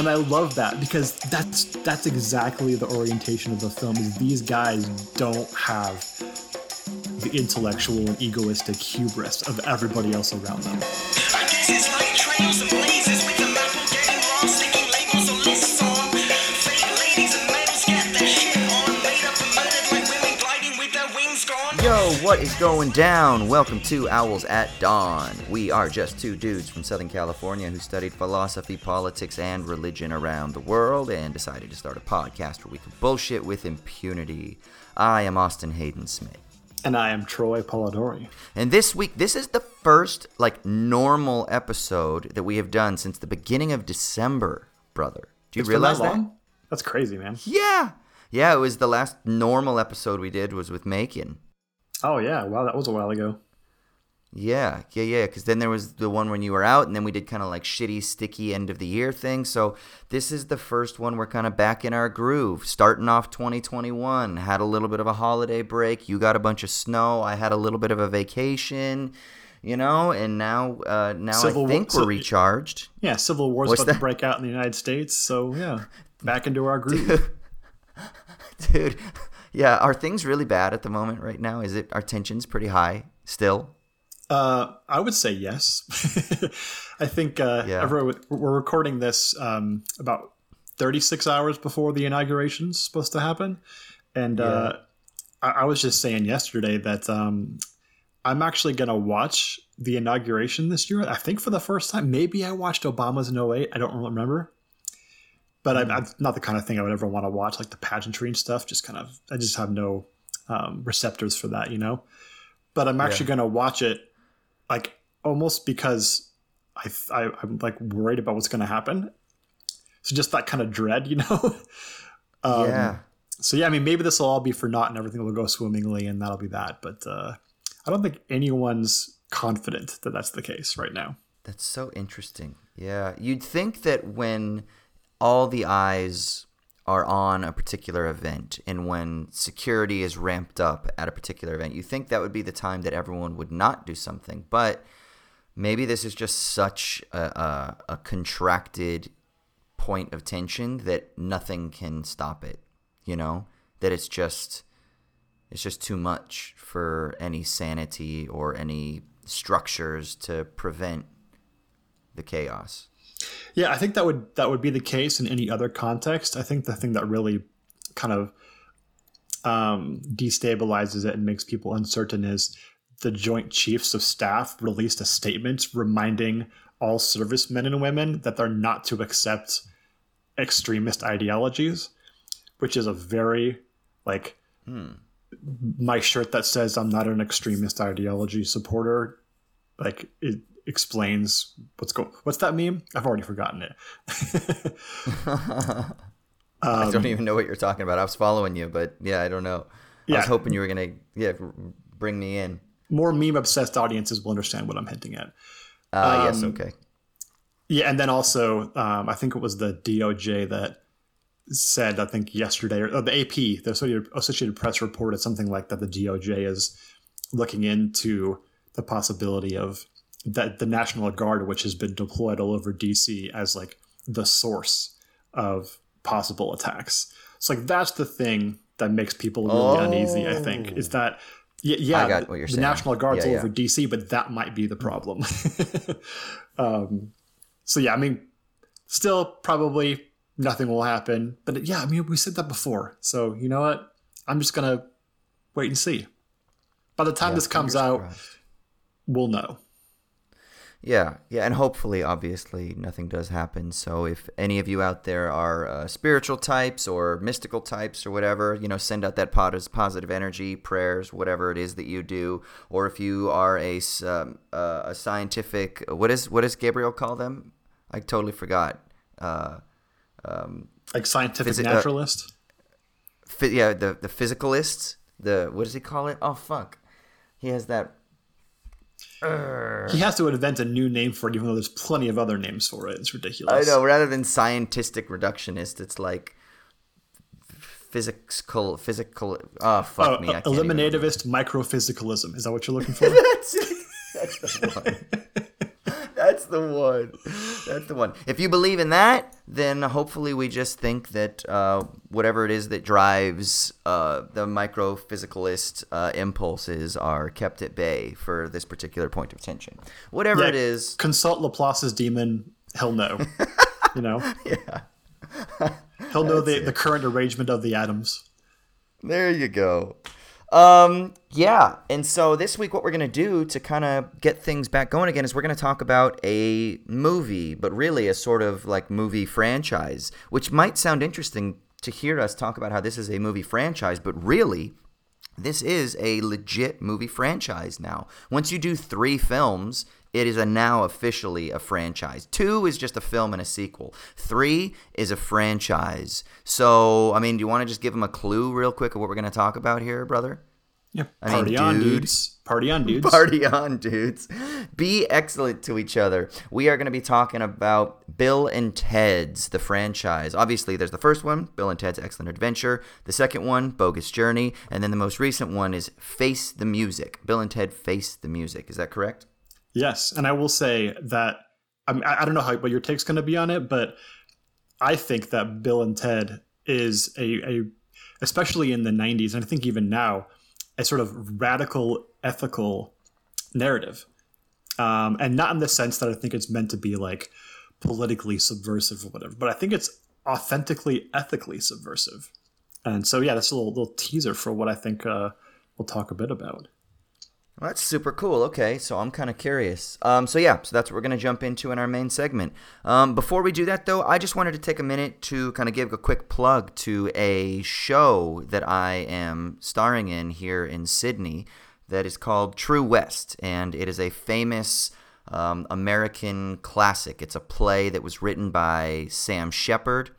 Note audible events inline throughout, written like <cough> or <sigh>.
and I love that because that's that's exactly the orientation of the film is these guys don't have the intellectual and egoistic hubris of everybody else around them. What is going down? Welcome to Owls at Dawn. We are just two dudes from Southern California who studied philosophy, politics, and religion around the world and decided to start a podcast where we can bullshit with impunity. I am Austin Hayden Smith. And I am Troy Polidori. And this week, this is the first, like, normal episode that we have done since the beginning of December, brother. Do you It's realize that that? That's crazy, man. Yeah. Yeah, it was the last normal episode we did was with Macon. Oh yeah, wow, that was a while ago. Yeah, yeah, yeah. Because then there was the one when you were out, and then we did kind of like shitty, sticky end of the year thing. So this is the first one we're kind of back in our groove, starting off 2021. Had a little bit of a holiday break. You got a bunch of snow. I had a little bit of a vacation. You know, and now, uh, now Civil I think so- we're recharged. Yeah, Civil War's What's about that? to break out in the United States, so yeah, back into our <laughs> groove. Dude, yeah, are things really bad at the moment right now? Is it our tension's pretty high still? Uh, I would say yes. <laughs> I think uh, Yeah. everyone- we're recording this um, about 36 hours before the inauguration is supposed to happen, and uh, I-, I was just saying yesterday that um, I'm actually gonna watch the inauguration this year. I think for the first time. Maybe I watched Obama's in 08. I don't remember. But I, I'm not the kind of thing I would ever want to watch, like the pageantry and stuff. Just kind of, I just have no um, receptors for that, you know. But I'm actually going to watch it, like almost because I, I I'm like worried about what's going to happen. So just that kind of dread, <laughs> you know. um, yeah. So yeah, I mean, maybe this will all be for naught, and everything will go swimmingly, and that'll be that. But uh, I don't think anyone's confident that that's the case right now. That's so interesting. Yeah. You'd think that when all the eyes are on a particular event and when security is ramped up at a particular event, you think that would be the time that everyone would not do something. But maybe this is just such a, a, a contracted point of tension that nothing can stop it, you know? That it's just it's just too much for any sanity or any structures to prevent the chaos. Yeah, I think that would that would be the case in any other context. I think the thing that really kind of um, destabilizes it and makes people uncertain is the Joint Chiefs of Staff released a statement reminding all servicemen and women that they're not to accept extremist ideologies, which is a very like my shirt that says I'm not an extremist ideology supporter. Like it explains what's going. What's that meme? I've already forgotten it. <laughs> I Um, don't even know what you're talking about. I was following you, but yeah, I don't know. I was hoping you were gonna yeah bring me in. More meme obsessed audiences will understand what I'm hinting at. Uh, yes, Um, okay. Yeah, and then also, um, I think it was the DOJ that said, I think yesterday, or, or the AP, the Associated, Associated Press reported something like that. The DOJ is looking into the possibility of that the National Guard, which has been deployed all over DC, as like the source of possible attacks. So, like, that's the thing that makes people really uneasy. I think is that. Yeah, yeah I got what you're the saying. National Guard's Yeah, all yeah. over DC, but that might be the problem. <laughs> um, so yeah, I mean, still probably nothing will happen. But yeah, I mean, we said that before. So you know what? I'm just gonna wait and see. By the time Yeah, this comes out, crossed. we'll know. Yeah, yeah, and hopefully, obviously, nothing does happen. So, if any of you out there are uh, spiritual types or mystical types or whatever, you know, send out that pos- positive energy, prayers, whatever it is that you do. Or if you are a um, uh, a scientific, what is what does Gabriel call them? I totally forgot. Uh, Like scientific uh, naturalist. Phy- yeah, the the physicalists. The what does he call it? Oh fuck, he has that. He has to invent a new name for it, even though there's plenty of other names for it. It's ridiculous. I know. Rather than scientific reductionist, it's like physical, physical. Oh fuck Oh, me! I eliminativist microphysicalism. Is that what you're looking for? <laughs> That's. That's the one. <laughs> The one. That's the one. If you believe in that, then hopefully we just think that uh, whatever it is that drives uh, the microphysicalist uh, impulses are kept at bay for this particular point of tension. Whatever Yeah, it is. Consult Laplace's demon. He'll know. <laughs> you know, Yeah. he'll know the, the current arrangement of the atoms. There you go. Um, yeah, and so this week, what we're gonna do to kind of get things back going again is we're gonna talk about a movie, but really a sort of like movie franchise, which might sound interesting to hear us talk about how this is a movie franchise, but really, this is a legit movie franchise now. Once you do three films, it is a now officially a franchise. Two is just a film and a sequel. Three is a franchise. So, I mean, do you want to just give them a clue real quick of what we're going to talk about here, brother? Yeah, I mean, party on, dude. dudes. Party on, dudes. Party on, dudes. Be excellent to each other. We are going to be talking about Bill and Ted's, the franchise. Obviously, there's the first one, Bill and Ted's Excellent Adventure. The second one, Bogus Journey. And then the most recent one is Face the Music. Bill and Ted Face the Music. Is that correct? Yes, and I will say that I, mean, I don't know how what your take's going to be on it, but I think that Bill and Ted is a, a especially in the '90s, and I think even now, a sort of radical ethical narrative, um, and not in the sense that I think it's meant to be like politically subversive or whatever, but I think it's authentically ethically subversive. And so, yeah, that's a little, little teaser for what I think uh, we'll talk a bit about. Well, that's super cool. Okay, so I'm kind of curious. Um, so yeah, so that's what we're gonna jump into in our main segment. Um, before we do that, though, I just wanted to take a minute to kind of give a quick plug to a show that I am starring in here in Sydney that is called True West, and it is a famous um, American classic. It's a play that was written by Sam Shepard.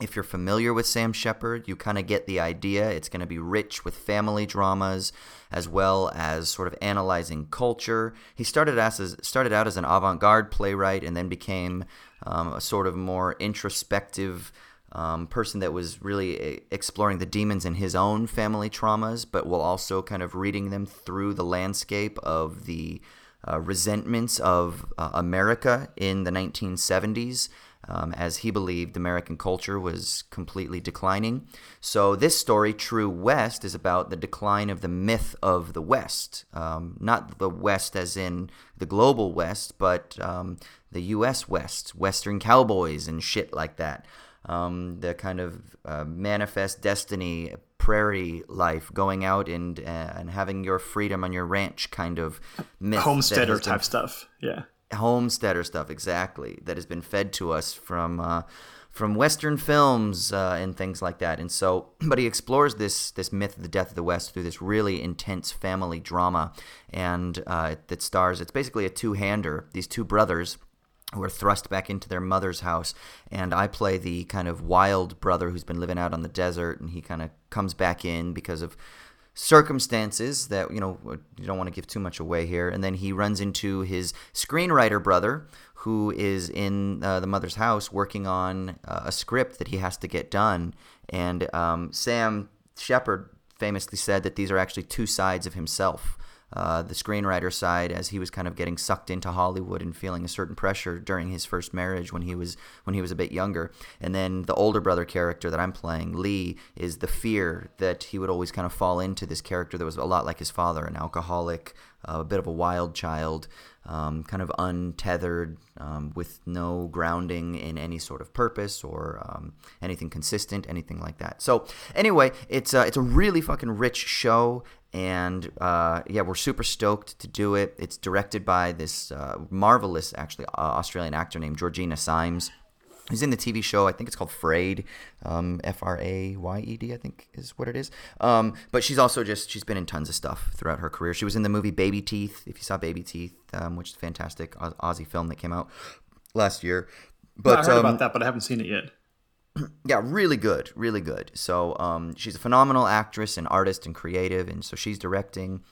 If you're familiar with Sam Shepard, you kind of get the idea. It's going to be rich with family dramas as well as sort of analyzing culture. He started as started out as an avant-garde playwright and then became um, a sort of more introspective um, person that was really eh, exploring the demons in his own family traumas, but while also kind of reading them through the landscape of the uh, resentments of uh, America in the 1970s um, as he believed American culture was completely declining. So, this story, True West, is about the decline of the myth of the West. Um, not the West as in the global West, but um, the U.S. West, Western cowboys and shit like that. Um, the kind of uh, manifest destiny, prairie life, going out and uh, and having your freedom on your ranch kind of myth. Homesteader type stuff. Yeah. Homesteader stuff exactly that has been fed to us from uh, from Western films uh, and things like that. And so, <clears throat> but he explores this this myth of the death of the West through this really intense family drama, and uh, that stars. It's basically a two hander. These two brothers who are thrust back into their mother's house and I play the kind of wild brother who's been living out on the desert and he kind of comes back in because of circumstances that you know you don't want to give too much away here. And then he runs into his screenwriter brother who is in uh, the mother's house working on uh, a script that he has to get done. And um, sam shepard famously said that these are actually two sides of himself uh, the screenwriter side as he was kind of getting sucked into Hollywood and feeling a certain pressure during his first marriage when he was when he was a bit younger. And then the older brother character that I'm playing, Lee, is the fear that he would always kind of fall into this character that was a lot like his father, an alcoholic, uh, a bit of a wild child. Um, kind of untethered, um, with no grounding in any sort of purpose or um, anything consistent, anything like that. So anyway, it's uh, it's a really fucking rich show, and uh, yeah, we're super stoked to do it. It's directed by this uh, marvelous, actually, uh, Australian actor named Georgina Symes. He's in the TV show. I think it's called Frayed, um, F R A Y E D. I think is what it is. Um, but she's also just she's been in tons of stuff throughout her career. She was in the movie Baby Teeth. If you saw Baby Teeth, um, which is a fantastic Aus- Aussie film that came out last year. But I heard um, about that, but I haven't seen it yet. <clears throat> yeah, really good, really good. So um, she's a phenomenal actress and artist and creative, and so she's directing.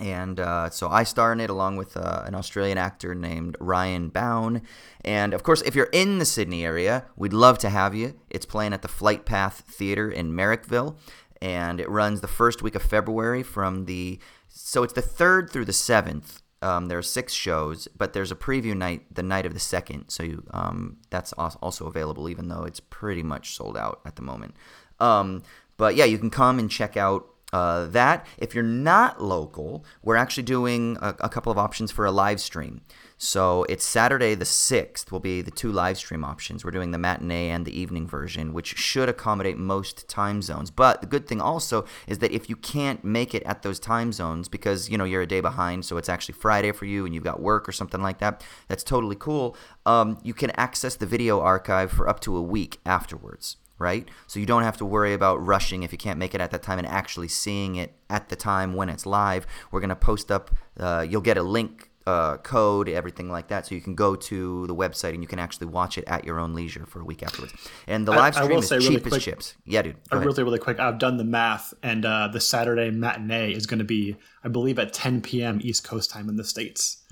And uh, so I star in it along with uh, an Australian actor named Ryan Bown. And of course, if you're in the Sydney area, we'd love to have you. It's playing at the Flight Path Theatre in Marrickville, and it runs the first week of February from the so it's the third through the seventh Um, there are six shows, but there's a preview night the night of the second, so you, um, that's also available, even though it's pretty much sold out at the moment. Um, but yeah, you can come and check out uh, that. If you're not local, we're actually doing a, a, couple of options for a live stream. So it's Saturday the 6th will be the two live stream options. We're doing the matinee and the evening version, which should accommodate most time zones. But the good thing also is that if you can't make it at those time zones because, you know, you're a day behind, so it's actually Friday for you and you've got work or something like that, that's totally cool. Um, you can access the video archive for up to a week afterwards right? So you don't have to worry about rushing if you can't make it at that time and actually seeing it at the time when it's live. We're going to post up, uh, you'll get a link. Uh, code, everything like that, so you can go to the website and you can actually watch it at your own leisure for a week afterwards. And the live stream is cheap really quick, as chips. Yeah, dude. Really, really quick. I've done the math, and uh, the Saturday matinee is going to be, I believe, at 10 p.m. East Coast time in the states.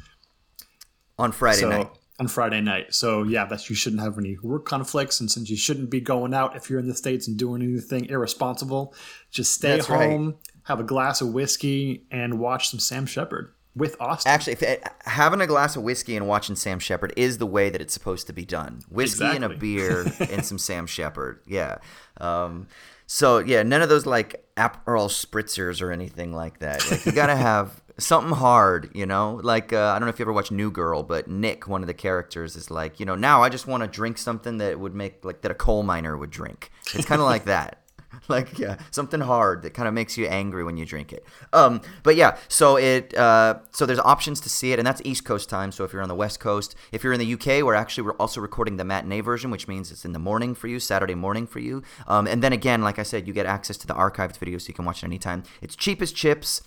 On Friday so, night on Friday night. So yeah, that you shouldn't have any work conflicts, and since you shouldn't be going out if you're in the states and doing anything irresponsible, just stay That's home, right. have a glass of whiskey, and watch some Sam Shepard with Austin. Actually, if, eh, having a glass of whiskey and watching Sam Shepard is the way that it's supposed to be done. Whiskey exactly. and a beer <laughs> and some Sam Shepard. Yeah. Um, so yeah, none of those like Aperol spritzers or anything like that. Like you gotta <laughs> have something hard, you know? Like, uh, I don't know if you ever watched New Girl, but Nick, one of the characters, is like, you know, now I just want to drink something that would make, like, that a coal miner would drink. It's kind of like that. <laughs> Like, yeah, something hard that kind of makes you angry when you drink it. Um, but yeah, so it, uh, so there's options to see it, and that's East Coast time. So if you're on the West Coast, if you're in the UK, we're actually we're also recording the matinee version, which means it's in the morning for you, Saturday morning for you. Um, and then again, like I said, you get access to the archived video, so you can watch it anytime. It's cheap as chips.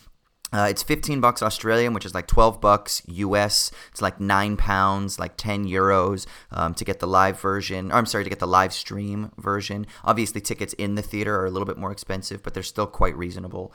Uh, it's 15 bucks Australian, which is like 12 bucks US. It's like nine pounds, like 10 euros um, to get the live version. Or I'm sorry, to get the live stream version. Obviously, tickets in the theater are a little bit more expensive, but they're still quite reasonable.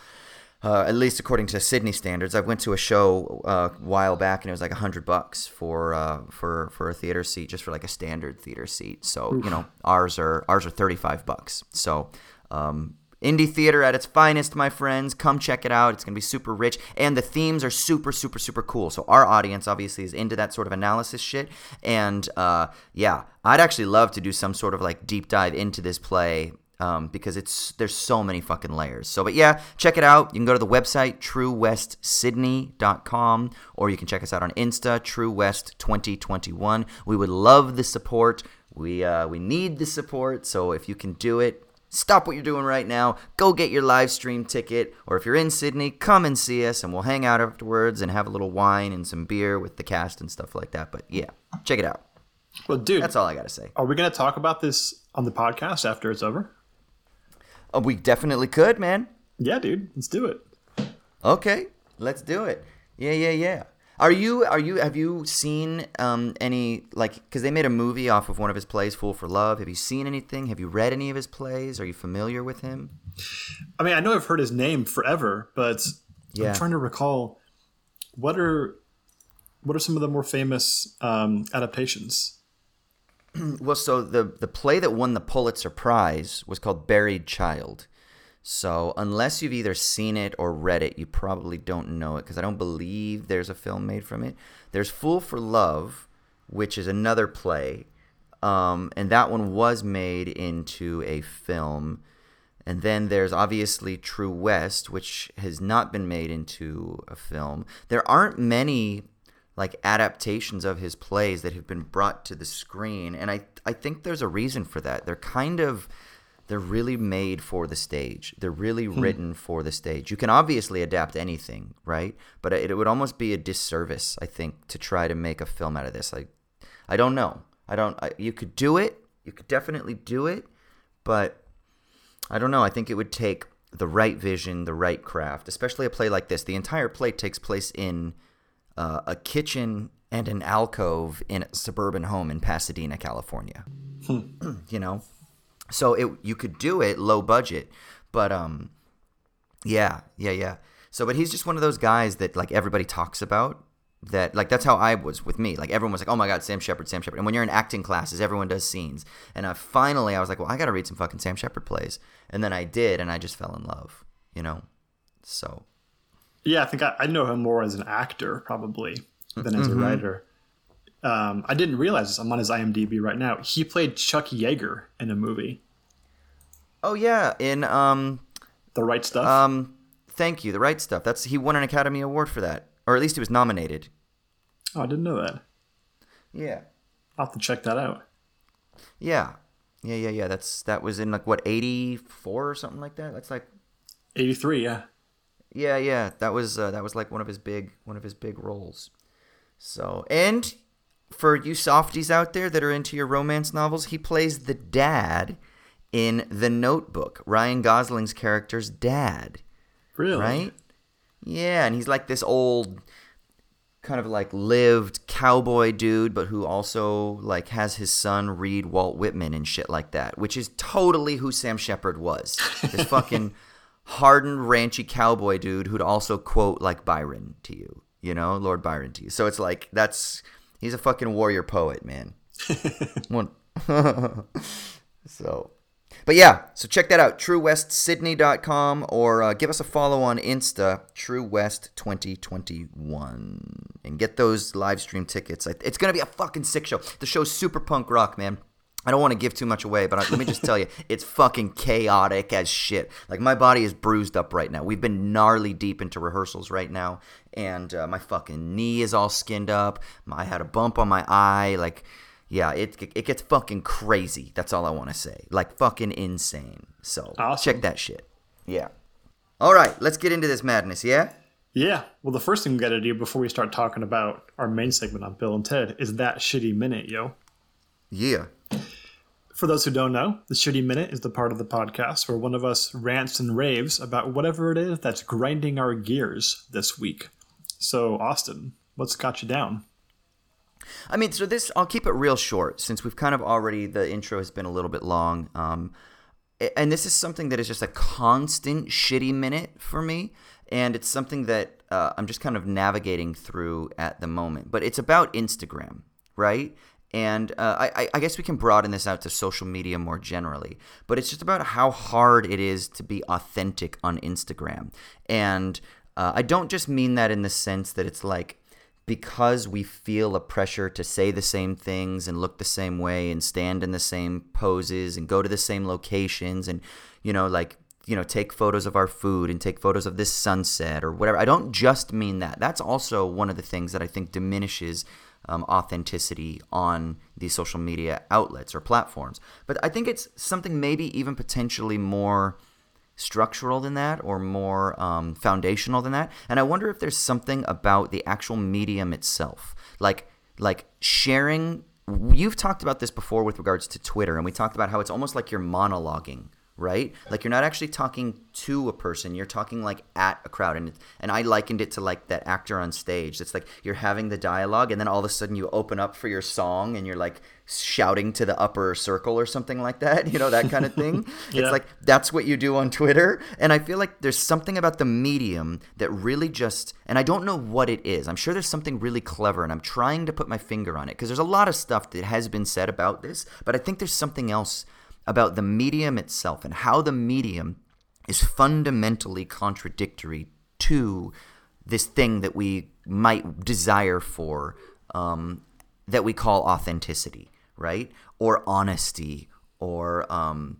Uh, at least according to Sydney standards. I went to a show uh, a while back and it was like a hundred bucks for uh, for for a theater seat, just for like a standard theater seat. So Oof. you know, ours are ours are thirty five bucks. So um, Indie theater at its finest, my friends. Come check it out. It's going to be super rich. And the themes are super, super, super cool. So, our audience obviously is into that sort of analysis shit. And uh, yeah, I'd actually love to do some sort of like deep dive into this play um, because it's there's so many fucking layers. So, but yeah, check it out. You can go to the website truewestsydney.com or you can check us out on Insta truewest2021. We would love the support. We uh, we need the support. So if you can do it, stop what you're doing right now, go get your live stream ticket, or if you're in Sydney, come and see us and we'll hang out afterwards and have a little wine and some beer with the cast and stuff like that. But yeah, check it out. Well, dude, that's all I got to say. Are we going to talk about this on the podcast after it's over? Oh, we definitely could, man. Yeah, dude, let's do it. Okay, let's do it. Yeah, yeah, yeah. Are you are you have you seen um, any like because they made a movie off of one of his plays, Fool for Love? Have you seen anything? Have you read any of his plays? Are you familiar with him? I mean, I know I've heard his name forever, but yeah. I'm trying to recall what are what are some of the more famous um, adaptations. <clears throat> well, so the the play that won the Pulitzer Prize was called Buried Child. So unless you've either seen it or read it, you probably don't know it because I don't believe there's a film made from it. There's Fool for Love, which is another play, um, and that one was made into a film. And then there's obviously True West, which has not been made into a film. There aren't many like adaptations of his plays that have been brought to the screen, and I I think there's a reason for that. They're kind of they're really made for the stage. They're really hmm. written for the stage. You can obviously adapt anything, right? But it, it, would almost be a disservice, I think, to try to make a film out of this. I, I don't know. I don't. I, you could do it. You could definitely do it, but I don't know. I think it would take the right vision, the right craft, especially a play like this. The entire play takes place in uh, a kitchen and an alcove in a suburban home in Pasadena, California. Hmm. <clears throat> you know so it you could do it low budget, but um, yeah, yeah, yeah. So, but he's just one of those guys that like everybody talks about. That like that's how I was with me. Like everyone was like, "Oh my God, Sam Shepard, Sam Shepard." And when you're in acting classes, everyone does scenes. And I finally, I was like, "Well, I got to read some fucking Sam Shepard plays." And then I did, and I just fell in love. You know, so Yeah, I think I, I know him more as an actor probably than as Mm-hmm. a writer. Um, I didn't realize this. I'm on his IMDb right now. He played Chuck Yeager in a movie, Oh yeah, in um The Right Stuff. um thank you, the right stuff. That's he won an Academy Award for that. Or at least he was nominated. oh, I didn't know that. Yeah. I'll have to check that out. Yeah. Yeah, yeah, yeah. That's that was in like what, eighty four or something like that? That's like 83, yeah. Yeah, yeah, that was uh, that was like one of his big one of his big roles. So, and for you softies out there that are into your romance novels, he plays the dad in The Notebook, Ryan Gosling's character's dad, Really? right? Yeah, and he's like this old kind of like lived cowboy dude but who also like has his son read Walt Whitman and shit like that, which is totally who Sam Shepard was. This <laughs> fucking hardened ranchy cowboy dude who'd also quote like Byron to you, you know, Lord Byron to you. So it's like that's he's a fucking warrior poet, man. <laughs> <laughs> So, but yeah, so check that out, truewestsydney.com or uh, give us a follow on Insta, TrueWest2021, and get those live stream tickets. It's going to be a fucking sick show. The show's super punk rock, man. I don't want to give too much away, but let me just tell you, <laughs> it's fucking chaotic as shit. Like my body is bruised up right now. We've been gnarly deep into rehearsals right now, and uh, my fucking knee is all skinned up. I had a bump on my eye. Like, yeah, it it gets fucking crazy. That's all I want to say. Like fucking insane. So Awesome. check that shit. Yeah. All right, let's get into this madness. Yeah. Yeah. Well, the first thing we got to do before we start talking about our main segment on Bill and Ted is that shitty minute, yo. Yeah. For those who don't know, the Shitty Minute is the part of the podcast where one of us rants and raves about whatever it is that's grinding our gears this week. So, Austin, what's got you down? I mean, so this I'll keep it real short since we've kind of already the intro has been a little bit long. Um, and this is something that is just a constant shitty minute for me, and it's something that uh, I'm just kind of navigating through at the moment. But it's about Instagram, right? And uh, I, I- guess we can broaden this out to social media more generally, but it's just about how hard it is to be authentic on Instagram. And uh, I don't just mean that in the sense that it's like because we feel a pressure to say the same things and look the same way and stand in the same poses and go to the same locations and you know like you know take photos of our food and take photos of this sunset or whatever i don't just mean that. That's also one of the things that i think diminishes um, authenticity on these social media outlets or platforms. But i think it's something maybe even potentially more structural than that or more um, foundational than that. And i wonder if there's something about the actual medium itself. Like like sharing you've talked about this before with regards to twitter and we talked about how it's almost like you're monologuing right like you're not actually talking to a person you're talking like at a crowd and and i likened it to like that actor on stage it's like you're having the dialogue and then all of a sudden you open up for your song and you're like shouting to the upper circle or something like that <laughs> you know that kind of thing <laughs> Yeah. it's like that's what you do on Twitter. And I feel like there's something about the medium that really just, and I don't know what it is. I'm sure there's something really clever, and I'm trying to put my finger on it because there's a lot of stuff that has been said about this, but I think there's something else about the medium itself and how the medium is fundamentally contradictory to this thing that we might desire for um, that we call authenticity, right? Or honesty, or um,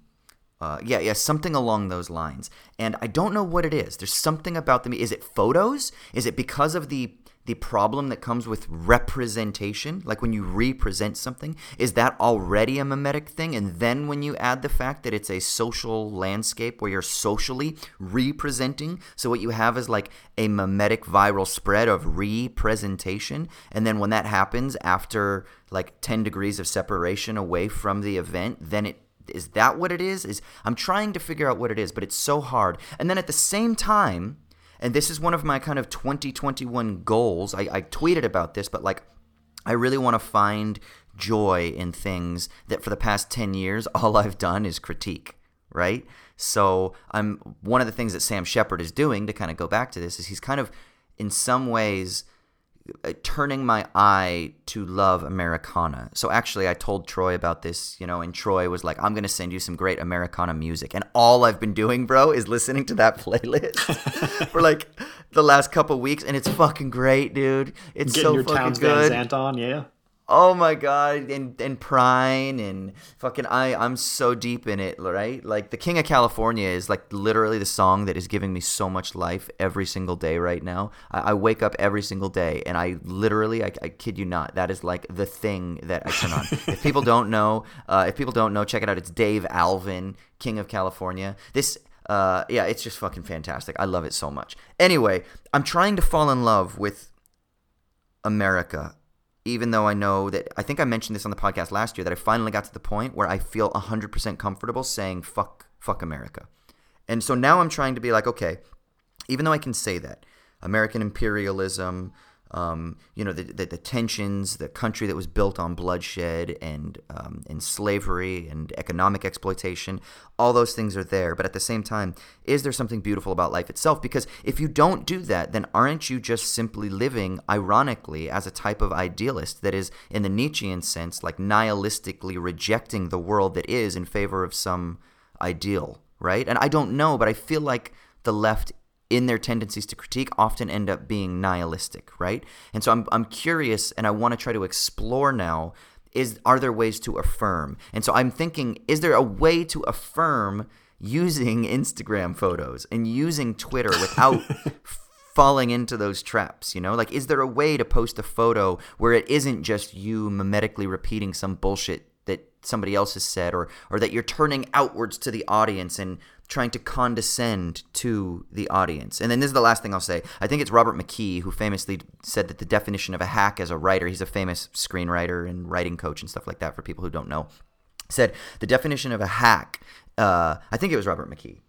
uh, yeah, yeah, something along those lines. And I don't know what it is. There's something about them. Is it photos? Is it because of the the problem that comes with representation? Like when you represent something, is that already a mimetic thing? And then when you add the fact that it's a social landscape where you're socially representing, so what you have is like a mimetic viral spread of representation. And then when that happens after like 10 degrees of separation away from the event, then it is that what it is is i'm trying to figure out what it is but it's so hard and then at the same time and this is one of my kind of 2021 goals. I, I tweeted about this but like i really want to find joy in things that for the past 10 years <laughs> all i've done is critique right? So i'm one of the things that sam shepard is doing to kind of go back to this is he's kind of in some ways Uh, turning my eye to love Americana. So actually, I told Troy about this, you know, and Troy was like, "I'm gonna send you some great Americana music," and all I've been doing, bro, is listening to that <laughs> playlist <laughs> for like the last couple weeks, and it's fucking great, dude. It's Getting so your fucking Towns good. Van on, yeah. Oh my god, and and Prine and fucking I I'm so deep in it, right? Like the King of California is like literally the song that is giving me so much life every single day right now. I, I wake up every single day and I literally I, I kid you not, that is like the thing that I turn on. if people <laughs> don't know, uh, if people don't know, check it out. It's Dave Alvin, King of California. This uh, yeah, it's just fucking fantastic. I love it so much. Anyway, I'm trying to fall in love with America even though I know that I think I mentioned this on the podcast last year that I finally got to the point where I feel 100% comfortable saying fuck fuck America. And so now I'm trying to be like, okay, even though I can say that, American imperialism, um, you know, the, the, the, tensions, the country that was built on bloodshed and, um, and slavery and economic exploitation, all those things are there. But at the same time, is there something beautiful about life itself? Because if you don't do that, then aren't you just simply living, ironically, as a type of idealist that is, in the Nietzschean sense, like nihilistically rejecting the world that is in favor of some ideal, right? And I don't know, but I feel like the left in their tendencies to critique often end up being nihilistic, right? And so I'm I'm curious and I want to try to explore now is are there ways to affirm? And so I'm thinking is there a way to affirm using <laughs> Instagram photos and using Twitter without <laughs> falling into those traps, you know? Like is there a way to post a photo where it isn't just you mimetically repeating some bullshit that somebody else has said or or that you're turning outwards to the audience and trying to condescend to the audience. And then this is the last thing I'll say. I think it's Robert McKee who famously said that the definition of a hack as a writer, he's a famous screenwriter and writing coach and stuff like that for people who don't know, said the definition of a hack, uh, I think it was Robert McKee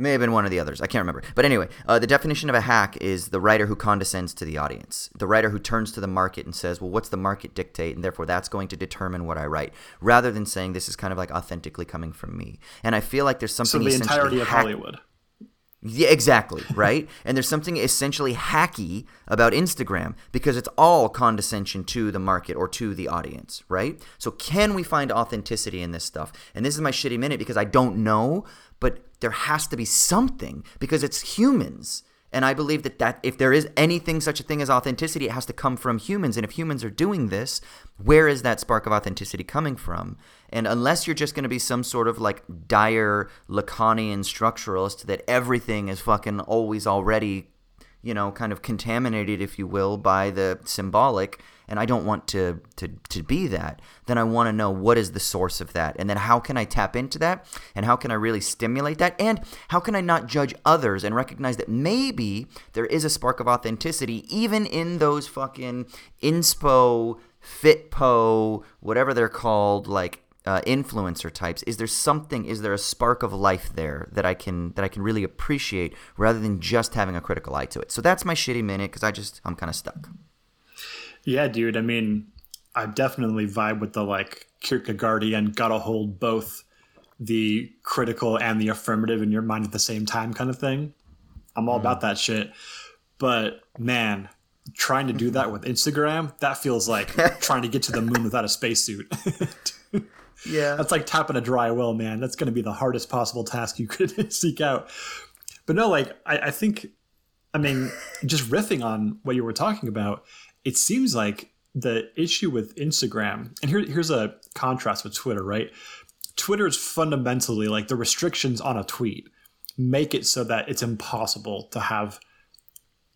may have been one of the others. I can't remember. But anyway, uh, the definition of a hack is the writer who condescends to the audience, the writer who turns to the market and says, "Well, what's the market dictate?" and therefore that's going to determine what I write, rather than saying this is kind of like authentically coming from me. And I feel like there's something. So the entirety of Hollywood. Yeah, exactly, <laughs> right? and there's something essentially hacky about Instagram because it's all condescension to the market or to the audience, right? So can we find authenticity in this stuff? And this is my shitty minute because I don't know, but there has to be something because it's humans. And I believe that, that if there is anything such a thing as authenticity, it has to come from humans. And if humans are doing this, where is that spark of authenticity coming from? And unless you're just going to be some sort of like dire Lacanian structuralist that everything is fucking always already, you know, kind of contaminated, if you will, by the symbolic, and I don't want to to to be that, then I want to know what is the source of that, and then how can I tap into that, and how can I really stimulate that, and how can I not judge others and recognize that maybe there is a spark of authenticity even in those fucking inspo, fitpo, whatever they're called, like uh, influencer types. Is there something is there a spark of life there that i can that i can really appreciate rather than just having a critical eye to it? So that's my shitty minute because i just i'm kind of stuck yeah, dude. I mean, I definitely vibe with the like Kierkegaardian gotta hold both the critical and the affirmative in your mind at the same time kind of thing. I'm all mm. about that shit. But man, trying to do that with Instagram, that feels like <laughs> trying to get to the moon without a spacesuit. <laughs> yeah. That's like tapping a dry well, man. That's going to be the hardest possible task you could <laughs> seek out. But no, like, I, I think, I mean, just riffing on what you were talking about, it seems like the issue with Instagram, and here, here's a contrast with Twitter, right? Twitter is fundamentally like the restrictions on a tweet make it so that it's impossible to have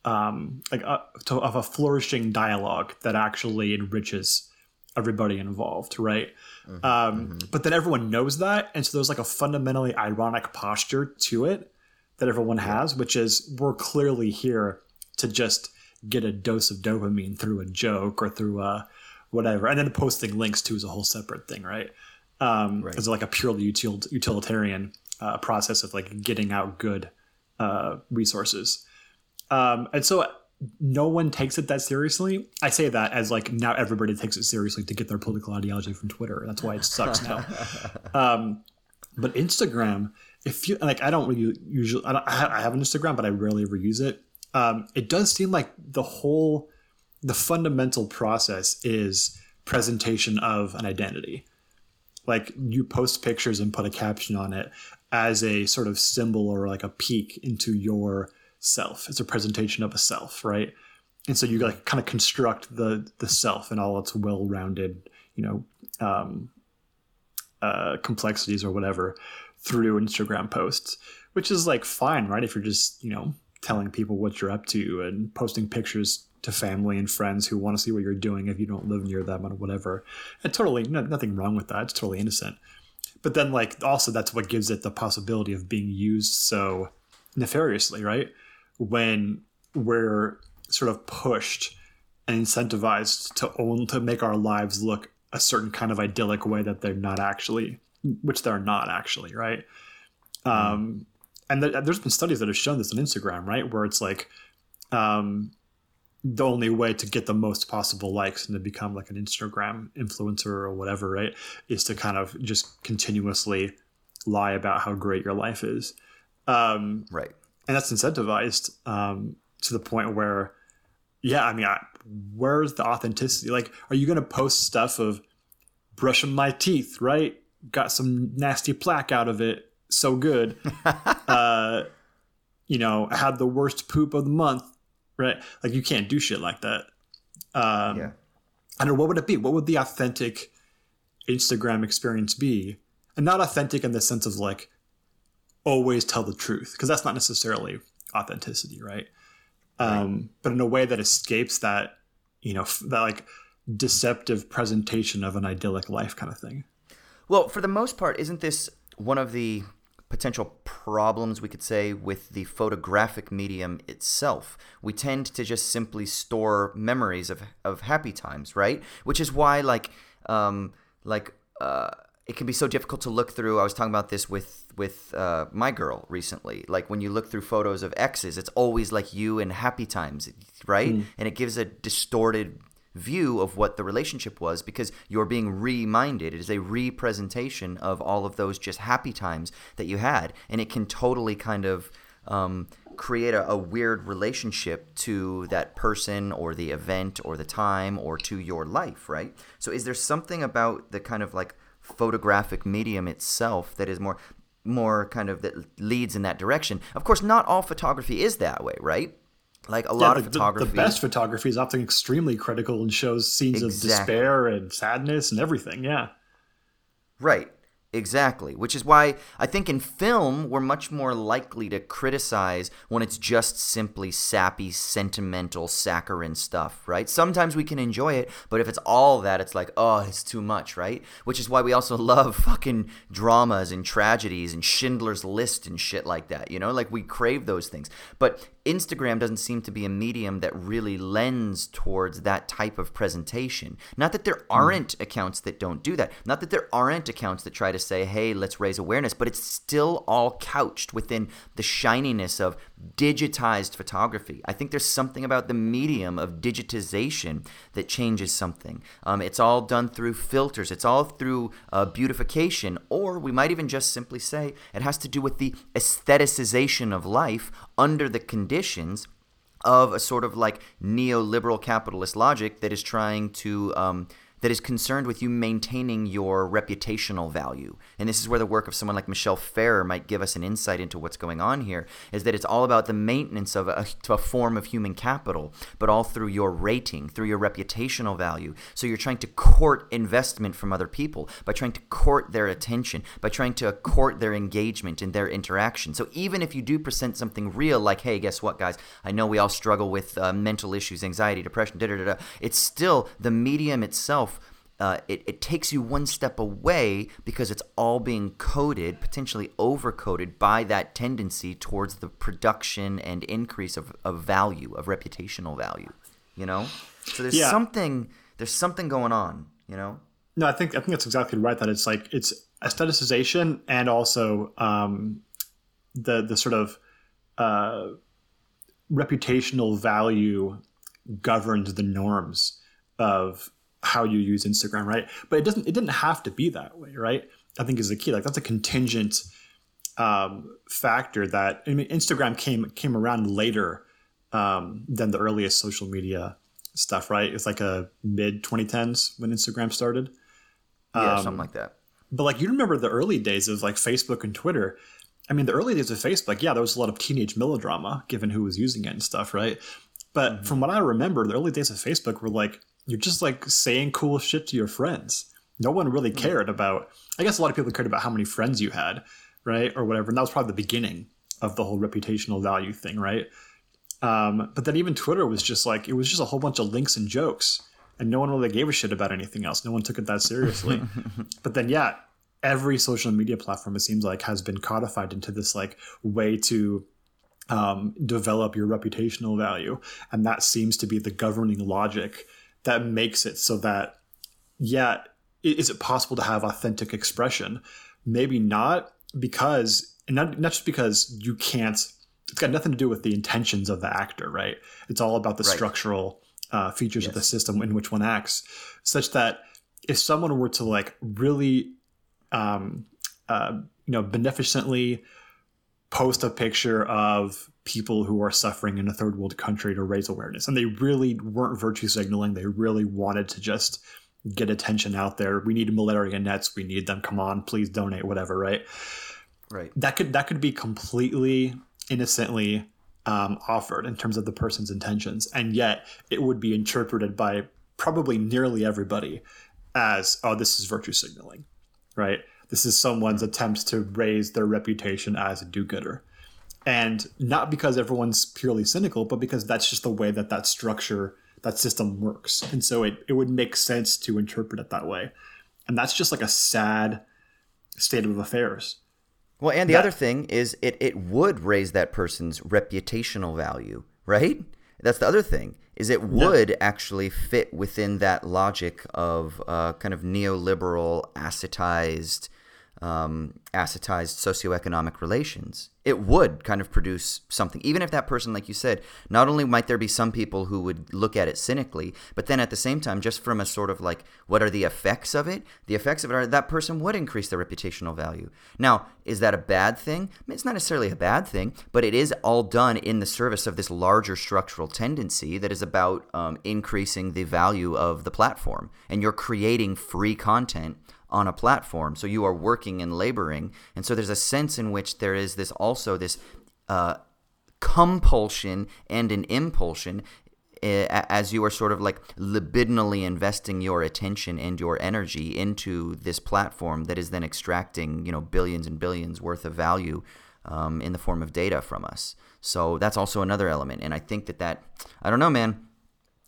um, like a, to have a flourishing dialogue that actually enriches everybody involved, right? Mm-hmm, um, mm-hmm. But then everyone knows that, and so there's like a fundamentally ironic posture to it that everyone has, which is we're clearly here to just get a dose of dopamine through a joke or through a uh, whatever. And then posting links too is a whole separate thing, right? Um, right. It's like a purely util- utilitarian uh, process of like getting out good uh, resources. Um, and so no one takes it that seriously. I say that as like now everybody takes it seriously to get their political ideology from Twitter. That's why it sucks now. <laughs> um, but Instagram, if you like, I don't really usually, I, don't, I have an Instagram, but I rarely ever use it um, it does seem like the whole the fundamental process is presentation of an identity. Like you post pictures and put a caption on it as a sort of symbol or like a peek into your self. It's a presentation of a self, right? And so you like kind of construct the the self and all its well-rounded, you know, um, uh, complexities or whatever through Instagram posts, which is like fine, right? If you're just you know telling people what you're up to and posting pictures to family and friends who want to see what you're doing if you don't live near them or whatever. And totally, no, nothing wrong with that. It's totally innocent. But then, like, also that's what gives it the possibility of being used so nefariously, right? When we're sort of pushed and incentivized to own to make our lives look a certain kind of idyllic way that they're not actually, which they're not actually, right? Mm. Um, and th- there's been studies that have shown this on Instagram, right, where it's like um, the only way to get the most possible likes and to become like an Instagram influencer or whatever, right, is to kind of just continuously lie about how great your life is. Um, right. And that's incentivized um, to the point where, yeah, I mean, I, where's the authenticity? Like, are you going to post stuff of brushing my teeth, right? Got some nasty plaque out of it so good. <laughs> uh, you know, had the worst poop of the month, right? Like you can't do shit like that. Um, yeah. I don't know what would it be. What would the authentic Instagram experience be? And not authentic in the sense of like always tell the truth, because that's not necessarily authenticity, right? Um, right? But in a way that escapes that, you know, that like deceptive presentation of an idyllic life kind of thing. Well, for the most part, isn't this one of the potential problems we could say with the photographic medium itself. We tend to just simply store memories of, of happy times, right? Which is why like um, like uh, it can be so difficult to look through. I was talking about this with with uh, my girl recently. Like when you look through photos of exes, it's always like you in happy times, right? Mm. And it gives a distorted view of what the relationship was because you're being reminded. It is a representation of all of those just happy times that you had. And it can totally kind of um, create a, a, weird relationship to that person or the event or the time or to your life, right? So, is there something about the kind of like photographic medium itself that is more more kind of that leads in that direction. Of course, not all photography is that way, right? Like a yeah, lot of photography. The, best photography is often extremely critical and shows scenes exactly. of despair and sadness and everything. Yeah. Right. Exactly, which is why I think in film we're much more likely to criticize when it's just simply sappy, sentimental, saccharine stuff, right? Sometimes we can enjoy it, but if it's all that, it's like, oh, it's too much, right? Which is why we also <laughs> love fucking dramas and tragedies and Schindler's List and shit like that, you know? Like we crave those things. But Instagram doesn't seem to be a medium that really lends towards that type of presentation. Not that there hmm. aren't accounts that don't do that. Not that there aren't accounts that try to say, hey, let's raise awareness, but it's still all couched within the shininess of digitized photography. I think there's something about the medium of digitization that changes something. Um, it's all done through filters, it's all through uh, beautification, or we might even just simply say it has to do with the aestheticization of life under the conditions of a sort of like neoliberal capitalist logic that is trying to um, that is concerned with you maintaining your reputational value. And this is where the work of someone like Michel Feher might give us an insight into what's going on here is that it's all about the maintenance of a, a form of human capital, but all through your rating, through your reputational value. So you're trying to court investment from other people by trying to court their attention, by trying to court their engagement in their interaction. So even if you do present something real, like, hey, guess what, guys? I know we all struggle with uh, mental issues, anxiety, depression, da da da. It's still the medium itself uh, it, it takes you one step away because it's all being coded, potentially overcoded by that tendency towards the production and increase of, of value, of reputational value. You know, so there's yeah. something there's something going on. You know. No, I think I think that's exactly right. That it's like it's aestheticization and also um, the the sort of uh, reputational value governs the norms of how you use Instagram, right? But it doesn't it didn't have to be that way, right? I think is the key. Like that's a contingent um, factor that I mean Instagram came came around later um, than the earliest social media stuff, right? It's like a mid 2010s when Instagram started. Yeah, um, something like that. But like you remember the early days of like Facebook and Twitter. I mean, the early days of Facebook, yeah, there was a lot of teenage melodrama given who was using it and stuff, right? But mm-hmm. from what I remember, the early days of Facebook were like you're just like saying cool shit to your friends. No one really cared about. I guess a lot of people cared about how many friends you had, right, or whatever. And that was probably the beginning of the whole reputational value thing, right? Um, but then even Twitter was just like it was just a whole bunch of links and jokes, and no one really gave a shit about anything else. No one took it that seriously. <laughs> but then yeah, every social media platform it seems like has been codified into this like way to um, develop your reputational value, and that seems to be the governing logic that makes it so that yeah, is it possible to have authentic expression? Maybe not because not not just because you can't it's got nothing to do with the intentions of the actor, right? It's all about the right. structural uh, features yes. of the system in which one acts, such that if someone were to like really, um, uh, you know, beneficently post a picture of people who are suffering in a third world country to raise awareness, and they really weren't virtue signaling, they really wanted to just get attention out there. We need malaria nets. We need them. Come on, please donate, whatever, right? Right. That could that could be completely innocently um, offered in terms of the person's intentions, and yet it would be interpreted by probably nearly everybody as, "Oh, this is virtue signaling," right? This is someone's attempts to raise their reputation as a do-gooder, and not because everyone's purely cynical, but because that's just the way that that structure, that system works, and so it it would make sense to interpret it that way, and that's just like a sad state of affairs well, and the that, other thing is it, it would raise that person's reputational value, right? That's the other thing is it would yeah. actually fit within that logic of uh, kind of neoliberal, assetized um, socioeconomic relations, it would kind of produce something. Even if that person, like you said, not only might there be some people who would look at it cynically, but then at the same time, just from a sort of like, what are the effects of it? The effects of it are that person would increase their reputational value. Now, is that a bad thing? I mean, it's not necessarily a bad thing, but it is all done in the service of this larger structural tendency that is about um, increasing the value of the platform. And you're creating free content on a platform. So you are working and laboring. And so there's a sense in which there is this also this uh, compulsion and an impulsion eh, as you are sort of like libidinally investing your attention and your energy into this platform that is then extracting you know billions and billions worth of value um, in the form of data from us so that's also another element and i think that that i don't know man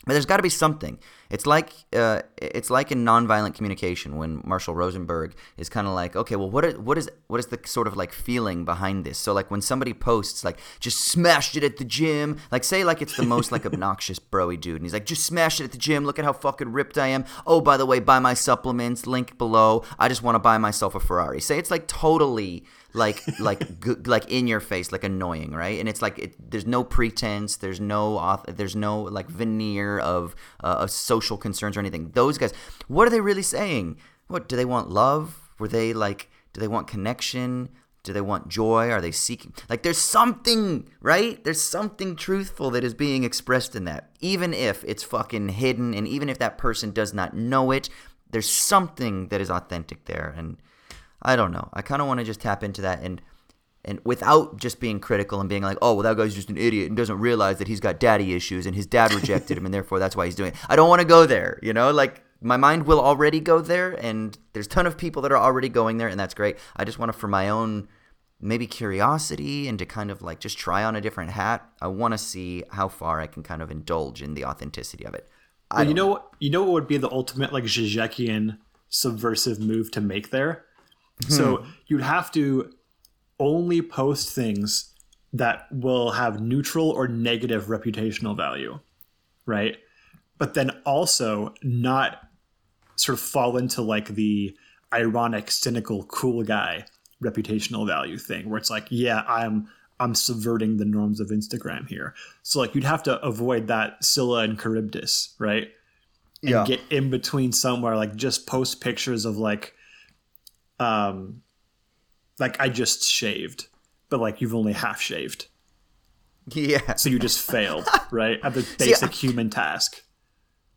but there's got to be something. It's like uh, it's like in nonviolent communication when Marshall Rosenberg is kind of like, okay, well, what are, what is what is the sort of like feeling behind this? So like when somebody posts like just smashed it at the gym, like say like it's the most like <laughs> obnoxious broy dude, and he's like just smashed it at the gym. Look at how fucking ripped I am. Oh, by the way, buy my supplements. Link below. I just want to buy myself a Ferrari. Say it's like totally like like <laughs> good, like in your face, like annoying, right? And it's like it, there's no pretense, there's no there's no like veneer of uh, of social concerns or anything. Those guys, what are they really saying? What do they want? Love? Were they like? Do they want connection? Do they want joy? Are they seeking? Like, there's something, right? There's something truthful that is being expressed in that. Even if it's fucking hidden, and even if that person does not know it, there's something that is authentic there. And I don't know. I kind of want to just tap into that and and without just being critical and being like, oh, well, that guy's just an idiot and doesn't realize that he's got daddy issues and his dad rejected him and therefore that's why he's doing it. I don't want to go there, you know? Like, my mind will already go there and there's a ton of people that are already going there and that's great. I just want to, for my own maybe curiosity and to kind of like just try on a different hat, I want to see how far I can kind of indulge in the authenticity of it. Well, you know, know, you know what would be the ultimate like Zizekian subversive move to make there? So hmm. you'd have to only post things that will have neutral or negative reputational value, right? But then also not sort of fall into like the ironic, cynical, cool guy reputational value thing where it's like, yeah, I'm I'm subverting the norms of Instagram here. So like you'd have to avoid that Scylla and Charybdis, right? And yeah. get in between somewhere, like just post pictures of like um like I just shaved, but like you've only half shaved. Yeah. So you just failed, <laughs> right? At the basic See, human task.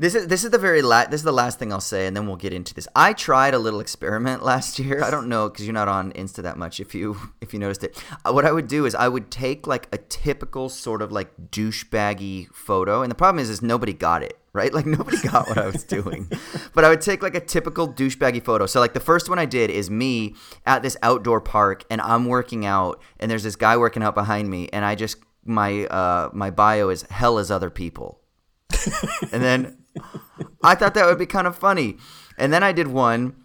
This is this is the very last this is the last thing I'll say, and then we'll get into this. I tried a little experiment <laughs> last year. I don't know because you're not on Insta that much. If you <laughs> if you noticed it, uh, what I would do is I would take like a typical sort of like douchebaggy photo, and the problem is is nobody got it right. <laughs> Like nobody got what I was doing, but I would take like a typical douchebaggy photo. So like the first one I did is me at this outdoor park, and I'm working out, and there's this guy working out behind me, and I just my uh my bio is hell as other people, and then I thought that would be kind of funny. And then I did one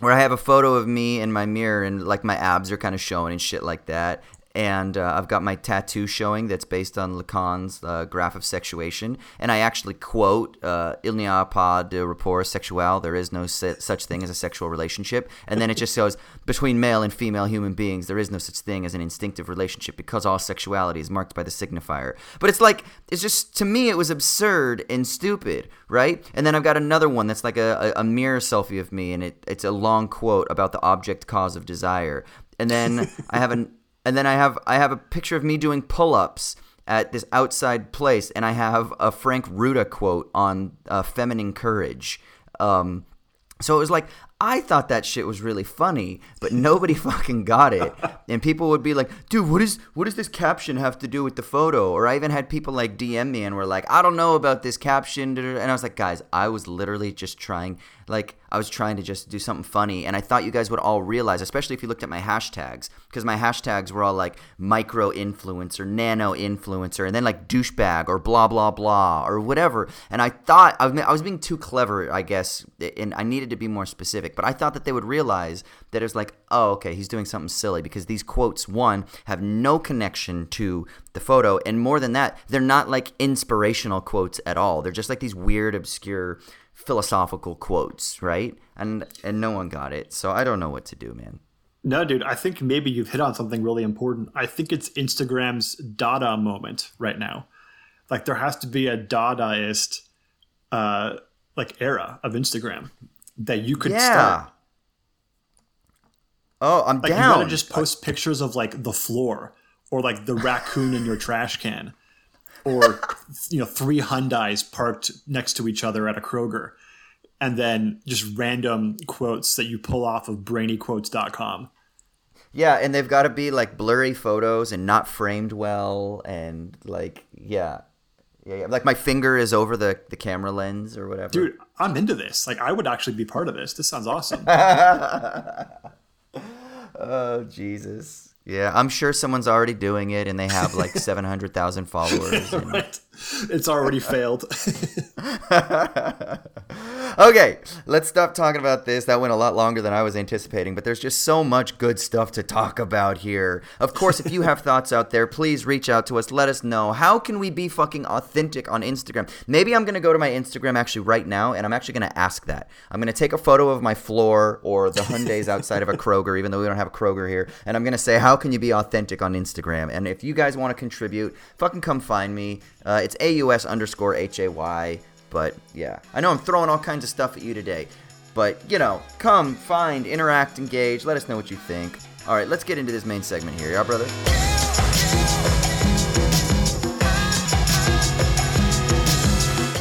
where I have a photo of me in my mirror and like my abs are kind of showing and shit like that and uh, I've got my tattoo showing that's based on Lacan's uh, graph of sexuation, and I actually quote uh, "Il n'y a pas de rapport sexuel." There is no se- such thing as a sexual relationship, and then it just goes between male and female human beings. There is no such thing as an instinctive relationship because all sexuality is marked by the signifier. But it's like it's just to me it was absurd and stupid, right? And then I've got another one that's like a, a, a mirror selfie of me, and it, it's a long quote about the object cause of desire. And then <laughs> I have an and then I have I have a picture of me doing pull-ups at this outside place, and I have a Frank Ruda quote on uh, feminine courage. Um, so it was like I thought that shit was really funny, but nobody <laughs> fucking got it. And people would be like, "Dude, what is what does this caption have to do with the photo?" Or I even had people like DM me and were like, "I don't know about this caption." And I was like, "Guys, I was literally just trying like I was trying to just do something funny, and I thought you guys would all realize, especially if you looked at my hashtags, because my hashtags were all like micro influencer, nano influencer, and then like douchebag or blah blah blah or whatever. And I thought I was, being too clever, I guess, and I needed to be more specific. But I thought that they would realize that it was like, oh, okay, he's doing something silly because these quotes, one, have no connection to the photo, and more than that, they're not like inspirational quotes at all. They're just like these weird, obscure philosophical quotes, right? And and no one got it. So I don't know what to do, man. No, dude, I think maybe you've hit on something really important. I think it's Instagram's Dada moment right now. Like there has to be a Dadaist uh like era of Instagram that you could yeah. start. Oh, I'm like, down. You want to just post pictures of like the floor or like the raccoon in your trash can or you know three Hyundai's parked next to each other at a Kroger, and then just random quotes that you pull off of brainyquotes.com. Yeah, and they've got to be like blurry photos and not framed well, and like yeah. Yeah, yeah, like my finger is over the, the camera lens or whatever. Dude, I'm into this. Like, I would actually be part of this. This sounds awesome. <laughs> oh Jesus! Yeah, I'm sure someone's already doing it, and they have like <laughs> seven hundred thousand followers. <laughs> And... right. It's already failed. <laughs> okay, let's stop talking about this. That went a lot longer than I was anticipating, but there's just so much good stuff to talk about here. Of course, if you have <laughs> thoughts out there, please reach out to us. Let us know. How can we be fucking authentic on Instagram? Maybe I'm going to go to my Instagram actually right now, and I'm actually going to ask that. I'm going to take a photo of my floor or the Hyundai's outside of a Kroger, even though we don't have a Kroger here, and I'm going to say, how can you be authentic on Instagram? And if you guys want to contribute, fucking come find me. Uh, it's AUS underscore H A Y. But yeah, I know I'm throwing all kinds of stuff at you today. But, you know, come, find, interact, engage. Let us know what you think. All right, let's get into this main segment here. Yeah, brother?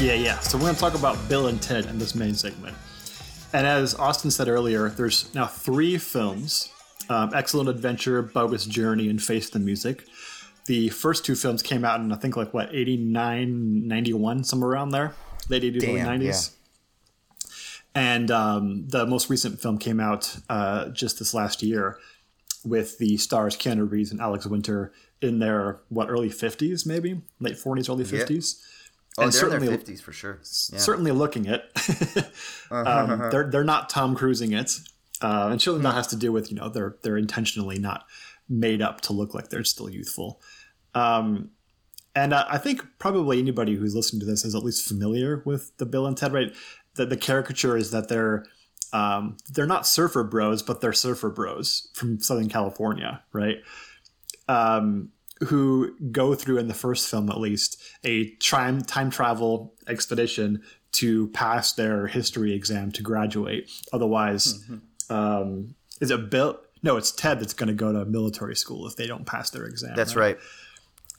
Yeah, yeah. So we're going to talk about Bill and Ted in this main segment. And as Austin said earlier, there's now three films um, Excellent Adventure, Bogus Journey, and Face the Music the first two films came out in I think like what 89, 91, somewhere around there, late 80s, early 90s. Yeah. And um, the most recent film came out uh, just this last year with the stars Keanu Reeves and Alex Winter in their what early 50s maybe late 40s early 50s. Yeah. Oh, and they're certainly, in their 50s for sure. Yeah. Certainly looking it. <laughs> um, they're they're not Tom Cruising it. Uh, and surely that has to do with you know they're they're intentionally not made up to look like they're still youthful. Um, and I think probably anybody who's listening to this is at least familiar with the Bill and Ted. Right, the, the caricature is that they're um, they're not surfer bros, but they're surfer bros from Southern California, right? Um, who go through in the first film at least a time time travel expedition to pass their history exam to graduate. Otherwise, mm-hmm. um, is it Bill? No, it's Ted that's going to go to military school if they don't pass their exam. That's right. right.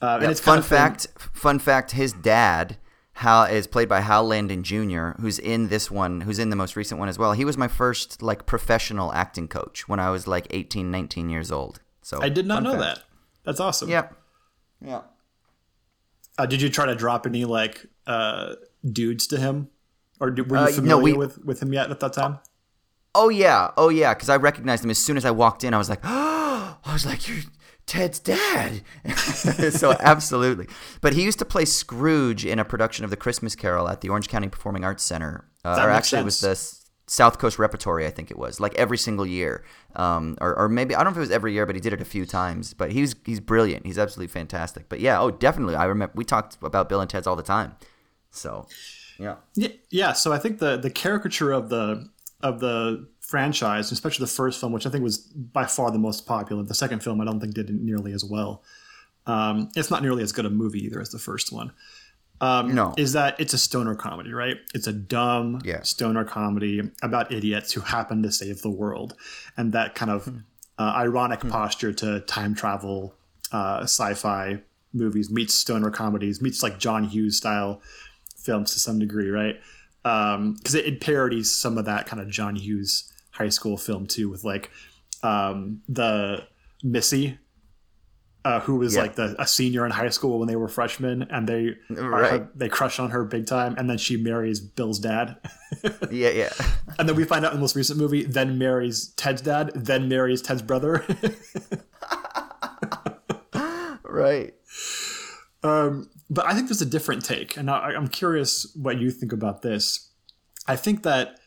Uh, and it's fun fact. Fun fact: His dad Hal is played by Hal Landon Jr., who's in this one, who's in the most recent one as well. He was my first like professional acting coach when I was like 18, 19 years old. So I did not know fact. that. That's awesome. Yep. Yeah. Uh, did you try to drop any like uh, dudes to him, or do, were you Uh, familiar no, we- with with him yet at that time? Oh yeah, oh yeah, because I recognized him as soon as I walked in. I was like, oh, <gasps> I was like, you're Ted's dad. <laughs> so absolutely, but he used to play Scrooge in a production of The Christmas Carol at the Orange County Performing Arts Center, uh, or actually it was the South Coast Repertory, I think it was, like every single year, um, or, or maybe I don't know if it was every year, but he did it a few times. But he's he's brilliant. He's absolutely fantastic. But yeah, oh definitely, I remember we talked about Bill and Ted's all the time. So yeah. Yeah, yeah. So I think the the caricature of the of the franchise, especially the first film, which I think was by far the most popular. The second film, I don't think did nearly as well. Um, it's not nearly as good a movie either as the first one. Um, No. is that it's a stoner comedy, right? It's a dumb Yeah. stoner comedy about idiots who happen to save the world, and that kind of uh, ironic posture to time travel, uh, sci-fi movies meets stoner comedies meets like John Hughes style films to some degree, right? Because it, it parodies some of that kind of John Hughes high school film too, with like um, the Missy, uh, who was Yeah. like the a senior in high school when they were freshmen, and they are- Right. they crush on her big time, and then she marries Bill's dad, <laughs> Yeah, yeah. and then we find out in the most recent movie, then marries Ted's dad, then marries Ted's brother. <laughs> right. Um, but I think there's a different take, and I, I'm curious what you think about this. I think that,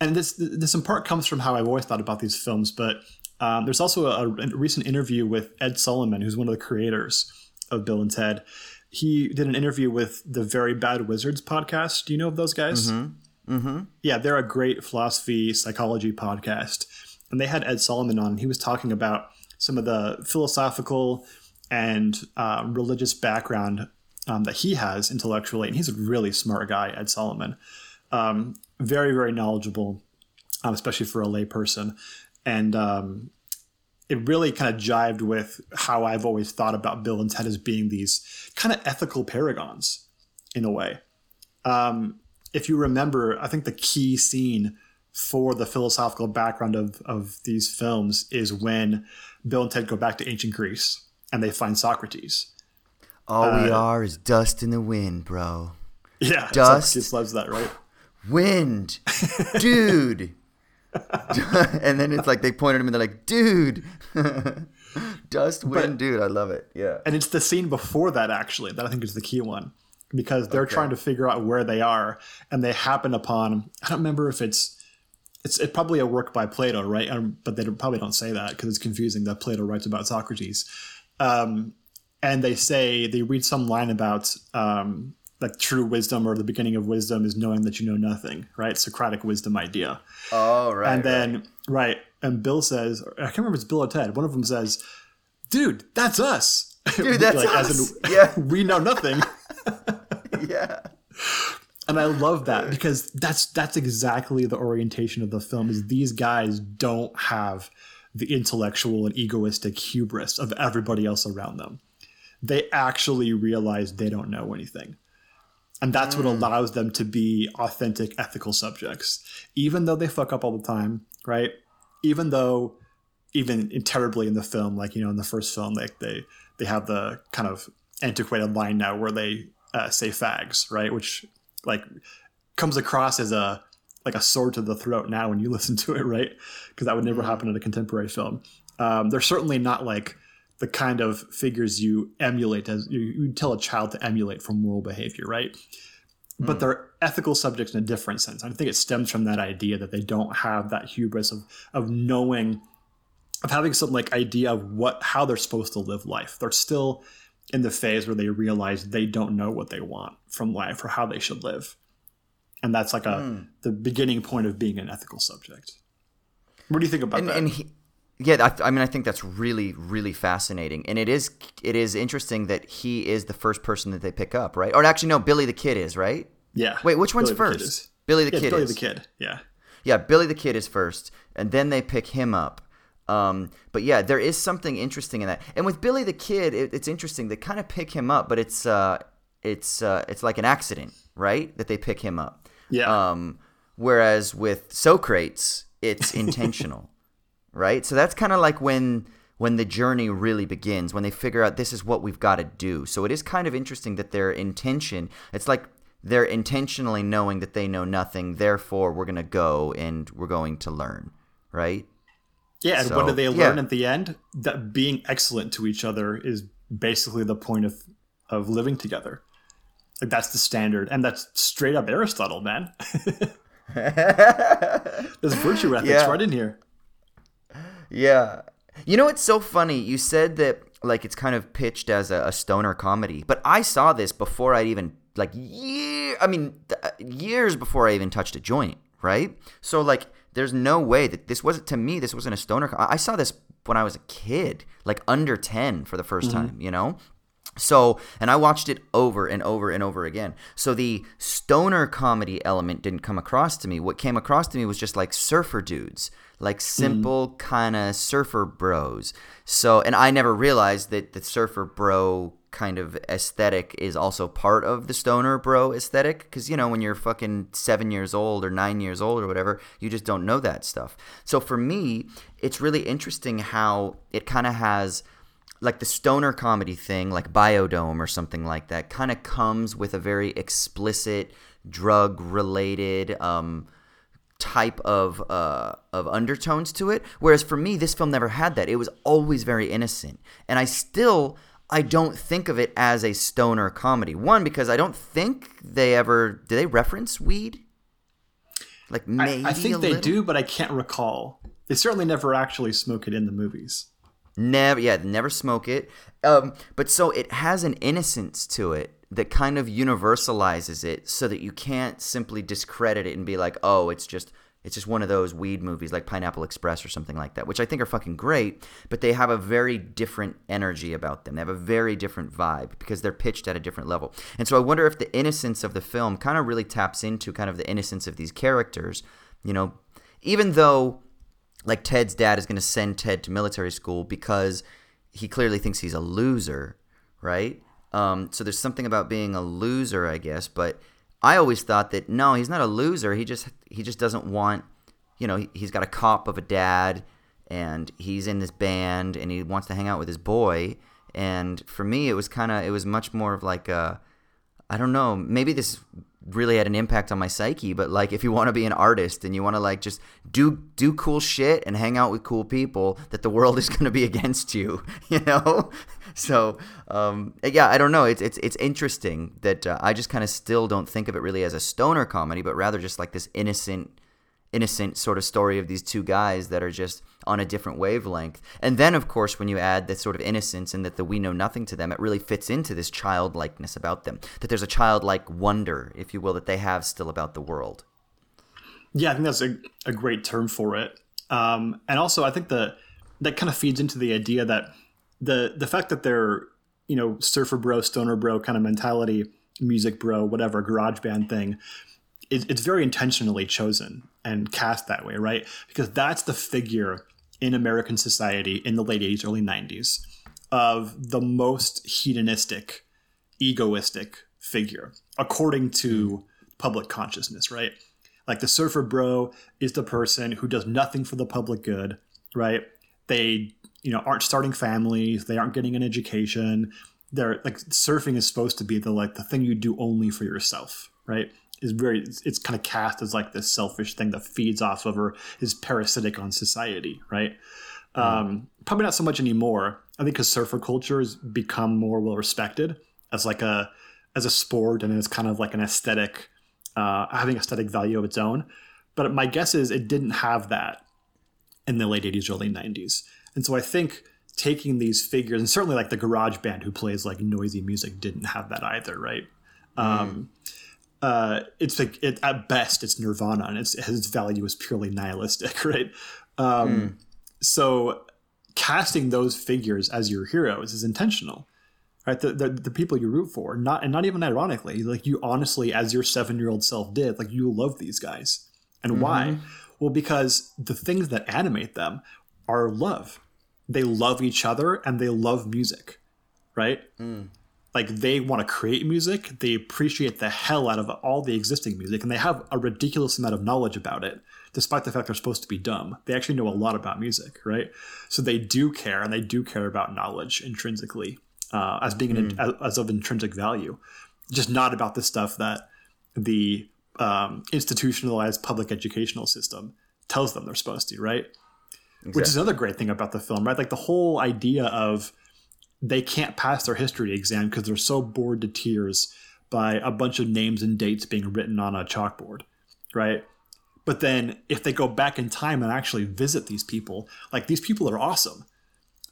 and this this in part comes from how I've always thought about these films, but um, there's also a, a recent interview with Ed Solomon, who's one of the creators of Bill and Ted. He did an interview with the Very Bad Wizards podcast. Do you know of those guys? Mm-hmm. Yeah, they're a great philosophy psychology podcast. And they had Ed Solomon on. And he was talking about some of the philosophical and uh, religious background um, that he has intellectually. And he's a really smart guy, Ed Solomon. Um, very, very knowledgeable, um, especially for a layperson. And um, it really kind of jived with how I've always thought about Bill and Ted as being these kind of ethical paragons in a way. Um, if you remember, I think the key scene for the philosophical background of, of these films is when Bill and Ted go back to ancient Greece and they find Socrates. All we are is dust in the wind, bro. <laughs> Yeah, Dust. Socrates loves that, right? Wind, dude. <laughs> and then it's like they point at him and they're like, dude. <laughs> dust, wind, dude. I love it. Yeah. And it's the scene before that actually that I think is the key one because they're trying to figure out where they are and they happen upon I don't remember if it's it's it probably a work by Plato, right? Um, but they don't, probably don't say that because it's confusing that Plato writes about Socrates. Um, and they say they read some line about um, like true wisdom or the beginning of wisdom is knowing that you know nothing, right? Socratic wisdom idea. Oh, right. and then right. and Bill says, I can't remember if it's Bill or Ted. One of them says, "Dude, that's us." <laughs> Dude, that's as us. in, <laughs> Yeah. we know nothing. <laughs> yeah. and I love that because that's that's exactly the orientation of the film. Is these guys don't have the intellectual and egoistic hubris of everybody else around them. They actually realize they don't know anything. And that's what allows them to be authentic ethical subjects. Even though they fuck up all the time, right? Even though even in- terribly in the film, like you know, in the first film, like they they have the kind of antiquated line now where they uh, say fags, right? Which like comes across as a like a sword to the throat now when you <laughs> listen to it, right? Because that would never happen in a contemporary film. Um, they're certainly not like the kind of figures you emulate as you, tell a child to emulate from moral behavior, right? But hmm. they're ethical subjects in a different sense. I think it stems from that idea that they don't have that hubris of of knowing, of having some like idea of what how they're supposed to live life. They're still in the phase where they realize they don't know what they want from life or how they should live, and that's like a hmm. the beginning point of being an ethical subject. What do you think about and, that? and he, yeah, I, I mean, I think that's really, really fascinating, and it is, it is interesting that he is the first person that they pick up, right? Or actually, no, Billy the Kid is right. yeah. Wait, which one's Billy the Kid first? is- Billy the yeah, Kid Billy is. the Kid. Yeah. Yeah, Billy the Kid is first, and then they pick him up. Um, but yeah, there is something interesting in that. And with Billy the Kid, it, it's interesting. They kind of pick him up, but it's uh, it's uh, it's like an accident, right? That they pick him up. Yeah. Um, whereas with Socrates, it's <laughs> intentional, right? So that's kind of like when when the journey really begins, when they figure out this is what we've got to do. So it is kind of interesting that their intention, it's like they're intentionally knowing that they know nothing, therefore we're going to go and we're going to learn, right? Yeah, and So, what do they learn yeah. at the end? That being excellent to each other is basically the point of of living together. Like that's the standard, and that's straight up Aristotle, man. <laughs> <laughs> There's virtue ethics Yeah. right in here. Yeah. You know it's so funny? You said that like it's kind of pitched as a, a stoner comedy, but I saw this before I'd even like year. I mean, th- uh, years before I even touched a joint, right? So like, there's no way that this wasn't to me. This wasn't a stoner. Com- I I saw this when I was a kid, like under ten for the 1st time. You know. So, and I watched it over and over and over again. So the stoner comedy element didn't come across to me. What came across to me was just like surfer dudes, like simple kind of surfer bros. So, and I never realized that the surfer bro kind of aesthetic is also part of the stoner bro aesthetic because you know when you're fucking 7 years old or 9 years old or whatever you just don't know that stuff so for me it's really interesting how it kind of has like the stoner comedy thing, like Bio-Dome or something like that, kind of comes with a very explicit drug related um, type of uh, of undertones to it. Whereas for me, this film never had that. It was always very innocent, and I still. I don't think of it as a stoner comedy. One, because I don't think they ever do they reference weed. Like I, maybe I think a they little? do, but I can't recall. They certainly never actually smoke it in the movies. Never, yeah, never smoke it. Um, but so it has an innocence to it that kind of universalizes it, so that you can't simply discredit it and be like, oh, it's just it's just one of those weed movies like Pineapple Express or something like that, which I think are fucking great. But they have a very different energy about them. They have a very different vibe because they're pitched at a different level. And so I wonder if the innocence of the film kind of really taps into kind of the innocence of these characters. You know, even though like Ted's dad is going to send Ted to military school because he clearly thinks he's a loser, right? Um, so there's something about being a loser, I guess. But I always thought that no, he's not a loser. He just he just doesn't want, you know, he, he's got a cop of a dad, and he's in this band, and he wants to hang out with his boy. And for me, it was kind of it was much more of like a, I don't know, maybe this really had an impact on my psyche but like if you want to be an artist and you want to like just do do cool shit and hang out with cool people that the world is going to be <laughs> against you <laughs> you know so um yeah i don't know it's it's it's interesting that uh, i just kind of still don't think of it really as a stoner comedy but rather just like this innocent innocent sort of story of these two guys that are just on a different wavelength. And then, of course, when you add that sort of innocence and that the we know nothing to them, it really fits into this childlikeness about them. That there's a childlike wonder, if you will, that they have still about the world. Yeah, I think that's a, a great term for it. Um, and also, I think the that kind of feeds into the idea that the the fact that they're you know surfer bro, stoner bro kind of mentality, music bro, whatever garage band thing, it, it's very intentionally chosen and cast that way, right? Because that's the figure in American society in the late 80s, early 90s of the most hedonistic, egoistic figure, according to hmm. public consciousness, right? Like the surfer bro is the person who does nothing for the public good, right? They, you know, aren't starting families, they aren't getting an education. They're like surfing is supposed to be the like the thing you do only for yourself, right? Is very it's, it's kind of cast as like this selfish thing that feeds off of or is parasitic on society, right? Um, probably not so much anymore. I think because surfer culture has become more well respected as like a as a sport and as kind of like an aesthetic, uh, having aesthetic value of its own. But my guess is it didn't have that in the late 80s, early 90s. And so I think taking these figures, and certainly like the garage band who plays like noisy music didn't have that either, right? Um, uh, it's like it, at best it's Nirvana, and its its value is purely nihilistic, <laughs> right? Um, So casting those figures as your heroes is intentional, right? The, the the people you root for, not and not even ironically, like you honestly, as your seven year old self did, like you love these guys, and why? Well, because the things that animate them are love. They love each other and they love music, right? like they want to create music they appreciate the hell out of all the existing music and they have a ridiculous amount of knowledge about it despite the fact they're supposed to be dumb. They actually know a lot about music right? So they do care and they do care about knowledge intrinsically uh, as being an, as, as of intrinsic value. Just not about the stuff that the um, institutionalized public educational system tells them they're supposed to right which is another great thing about the film right like the whole idea of they can't pass their history exam because they're so bored to tears by a bunch of names and dates being written on a chalkboard, right? But then if they go back in time and actually visit these people, like these people are awesome.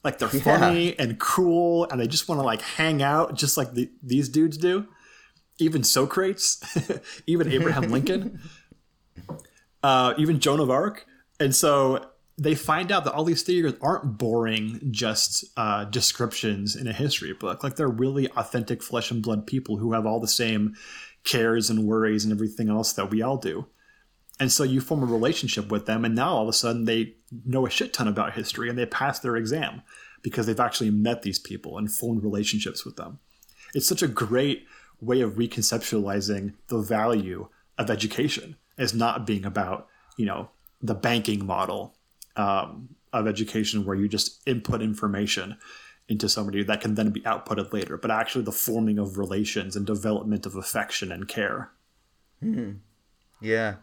Like they're funny and cool and they just want to like hang out just like the, these dudes do. Even Socrates, <laughs> even Abraham Lincoln, <laughs> uh, even Joan of Arc. And so they find out that all these figures aren't boring just uh, descriptions in a history book. Like they're really authentic flesh and blood people who have all the same cares and worries and everything else that we all do. And so you form a relationship with them, and now all of a sudden they know a shit ton about history and they pass their exam because they've actually met these people and formed relationships with them. It's such a great way of reconceptualizing the value of education as not being about, you know, the banking model um, of education where you just input information into somebody that can then be outputted later, but actually the forming of relations and development of affection and care. Hmm. Yeah,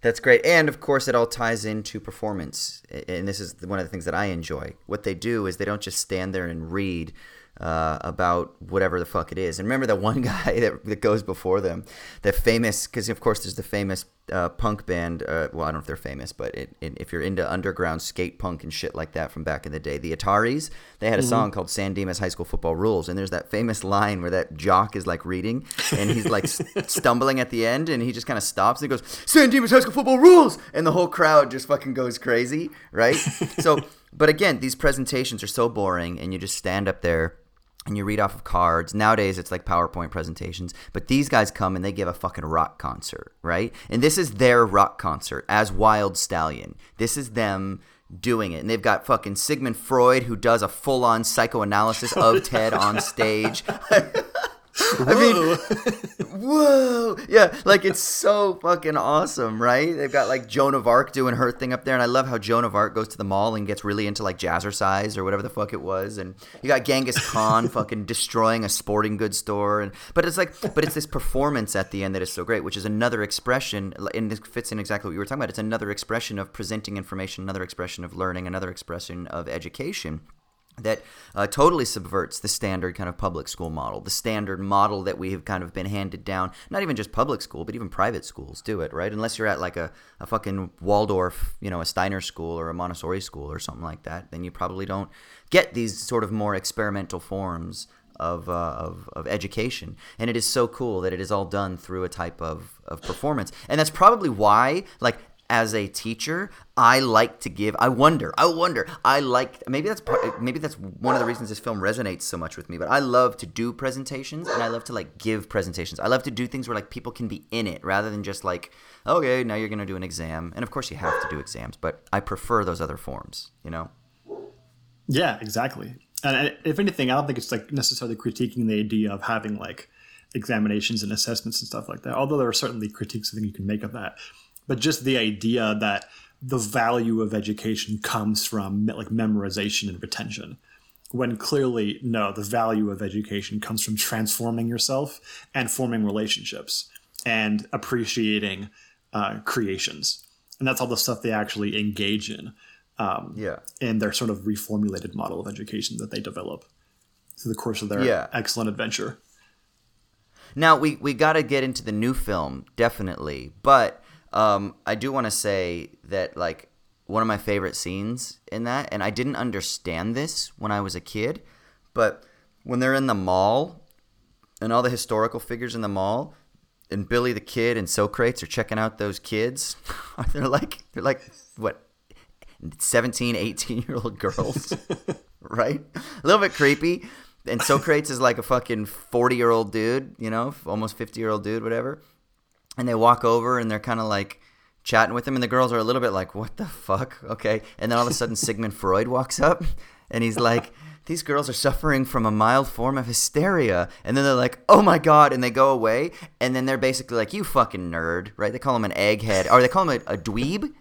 that's great. And of course, it all ties into performance. And this is one of the things that I enjoy. What they do is they don't just stand there and read uh, about whatever the fuck it is. And remember that one <laughs> guy that, that goes before them, that famous, because of course there's the famous uh, punk band. Uh, well, I don't know if they're famous, but it, it, if you're into underground skate punk and shit like that from back in the day, the Ataris, they had a mm-hmm. song called San Dimas High School Football Rules. And there's that famous line where that jock is like reading and he's like <laughs> stumbling at the end and he just kind of stops and goes, San Dimas High School Football Rules! And the whole crowd just fucking goes crazy, right? <laughs> so, but again, these presentations are so boring and you just stand up there and you read off of cards. Nowadays, it's like PowerPoint presentations, but these guys come and they give a fucking rock concert, right? And this is their rock concert as Wild Stallion. This is them doing it. And they've got fucking Sigmund Freud who does a full on psychoanalysis of <laughs> Ted on stage. <laughs> I mean, <laughs> whoa, yeah, like it's so fucking awesome, right? They've got like Joan of Arc doing her thing up there, and I love how Joan of Arc goes to the mall and gets really into like jazzercise or whatever the fuck it was, and you got Genghis Khan <laughs> fucking destroying a sporting goods store, and but it's like, but it's this performance at the end that is so great, which is another expression, and this fits in exactly what you were talking about. It's another expression of presenting information, another expression of learning, another expression of education that uh, totally subverts the standard kind of public school model, the standard model that we have kind of been handed down. Not even just public school, but even private schools do it, right? Unless you're at like a, a fucking Waldorf, you know, a Steiner school or a Montessori school or something like that, then you probably don't get these sort of more experimental forms of, uh, of, of education. And it is so cool that it is all done through a type of, of performance. And that's probably why, like, as a teacher, I like to give. I wonder. I wonder. I like. Maybe that's part, maybe that's one of the reasons this film resonates so much with me. But I love to do presentations, and I love to like give presentations. I love to do things where like people can be in it, rather than just like, okay, now you're gonna do an exam, and of course you have to do exams. But I prefer those other forms. You know. Yeah, exactly. And if anything, I don't think it's like necessarily critiquing the idea of having like examinations and assessments and stuff like that. Although there are certainly critiques I think you can make of that but just the idea that the value of education comes from like memorization and retention when clearly no the value of education comes from transforming yourself and forming relationships and appreciating uh, creations. And that's all the stuff they actually engage in um, yeah. in their sort of reformulated model of education that they develop through the course of their yeah. excellent adventure. Now we, we got to get into the new film definitely but um, I do want to say that like one of my favorite scenes in that, and I didn't understand this when I was a kid, but when they're in the mall and all the historical figures in the mall, and Billy the Kid and Socrates are checking out those kids, <laughs> they're like they're like what 17, 18 year old girls, <laughs> right? A little bit creepy. And Socrates is like a fucking 40 year old dude, you know, almost 50 year old dude, whatever and they walk over and they're kind of like chatting with him and the girls are a little bit like what the fuck okay and then all of a sudden sigmund <laughs> freud walks up and he's like, these girls are suffering from a mild form of hysteria. And then they're like, oh my God. And they go away. And then they're basically like, you fucking nerd, right? They call him an egghead. Or they call him a, a dweeb.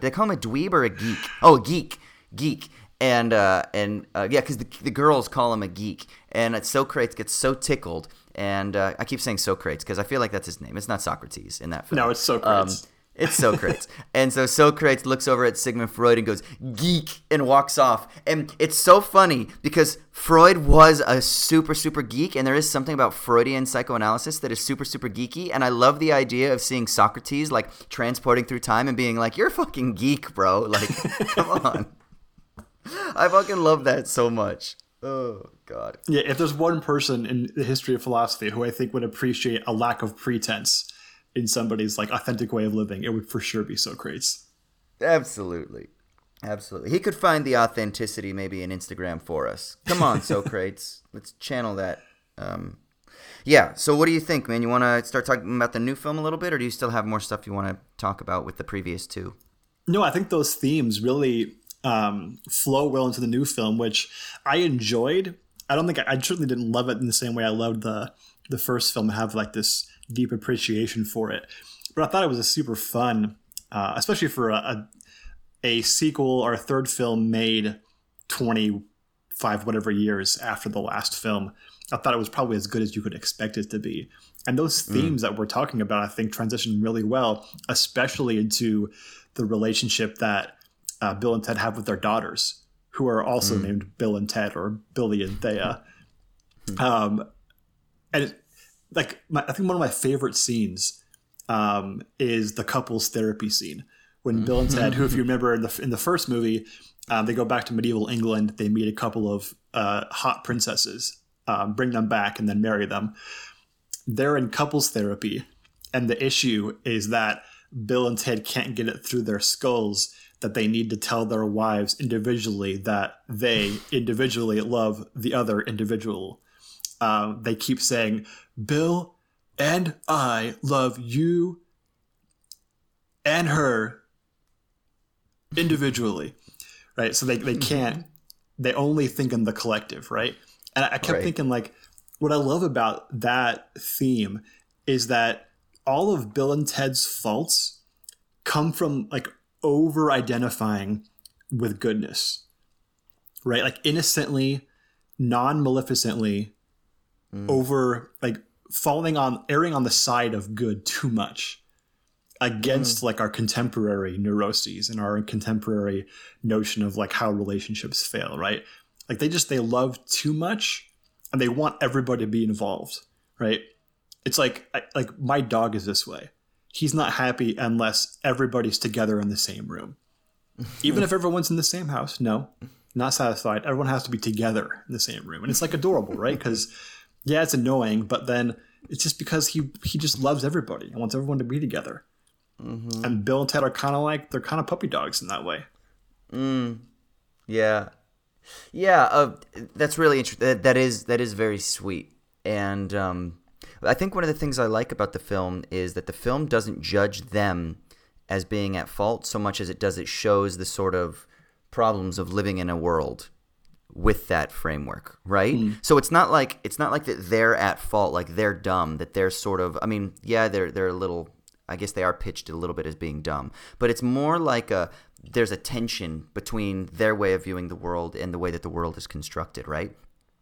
they call him a dweeb or a geek? Oh, a geek. Geek. And, uh, and uh, yeah, because the, the girls call him a geek. And Socrates gets so tickled. And uh, I keep saying Socrates because I feel like that's his name. It's not Socrates in that film. No, it's Socrates. Um, it's Socrates. <laughs> and so Socrates looks over at Sigmund Freud and goes, geek, and walks off. And it's so funny because Freud was a super, super geek, and there is something about Freudian psychoanalysis that is super, super geeky. And I love the idea of seeing Socrates like transporting through time and being like, you're a fucking geek, bro. Like, <laughs> come on. I fucking love that so much. Oh God. Yeah, if there's one person in the history of philosophy who I think would appreciate a lack of pretense in somebody's like authentic way of living, it would for sure be Socrates. Absolutely. Absolutely. He could find the authenticity maybe in Instagram for us. Come on, <laughs> Socrates. Let's channel that. Um, yeah. So, what do you think, man? You want to start talking about the new film a little bit, or do you still have more stuff you want to talk about with the previous two? No, I think those themes really um, flow well into the new film, which I enjoyed. I don't think I, I certainly didn't love it in the same way I loved the the first film. Have like this deep appreciation for it. But I thought it was a super fun, uh, especially for a, a, a sequel or a third film made twenty five whatever years after the last film. I thought it was probably as good as you could expect it to be. And those mm. themes mm. that we're talking about, I think, transition really well, especially into the relationship that uh, Bill and Ted have with their daughters, who are also mm. named Bill and Ted or Billy and Thea. Hmm. <laughs> Um, and it, like my, I think one of my favorite scenes um, is the couples therapy scene when Bill and Ted, who if you <laughs> remember in the in the first movie, um, they go back to medieval England. They meet a couple of uh, hot princesses, um, bring them back, and then marry them. They're in couples therapy, and the issue is that Bill and Ted can't get it through their skulls that they need to tell their wives individually that they individually love the other individual. Uh, they keep saying, Bill and I love you and her individually, right? So they, they hmm. can't, they only think in the collective, right? And I, kept right. thinking, like, what I love about that theme is that all of Bill and Ted's faults come from like over identifying with goodness, right? Like innocently, non maleficently, mm. over like falling on erring on the side of good too much against mm. like our contemporary neuroses and our contemporary notion of like how relationships fail, right? Like they just they love too much and they want everybody to be involved, right? It's like like my dog is this way. He's not happy unless everybody's together in the same room. Even if everyone's in the same house, no, not satisfied. Everyone has to be together in the same room, and it's like adorable, right? Because yeah, it's annoying, but then it's just because he he just loves everybody and wants everyone to be together. Mm-hmm. And Bill and Ted are kind of like they're kind of puppy dogs in that way. Mm. Yeah, yeah. Uh, that's really interesting. That, that is that is very sweet. And um, I think one of the things I like about the film is that the film doesn't judge them as being at fault so much as it does it shows the sort of problems of living in a world with that framework, right? Mm. So it's not like it's not like that they're at fault, like they're dumb, that they're sort of I mean, yeah, they're they're a little I guess they are pitched a little bit as being dumb, but it's more like a there's a tension between their way of viewing the world and the way that the world is constructed, right?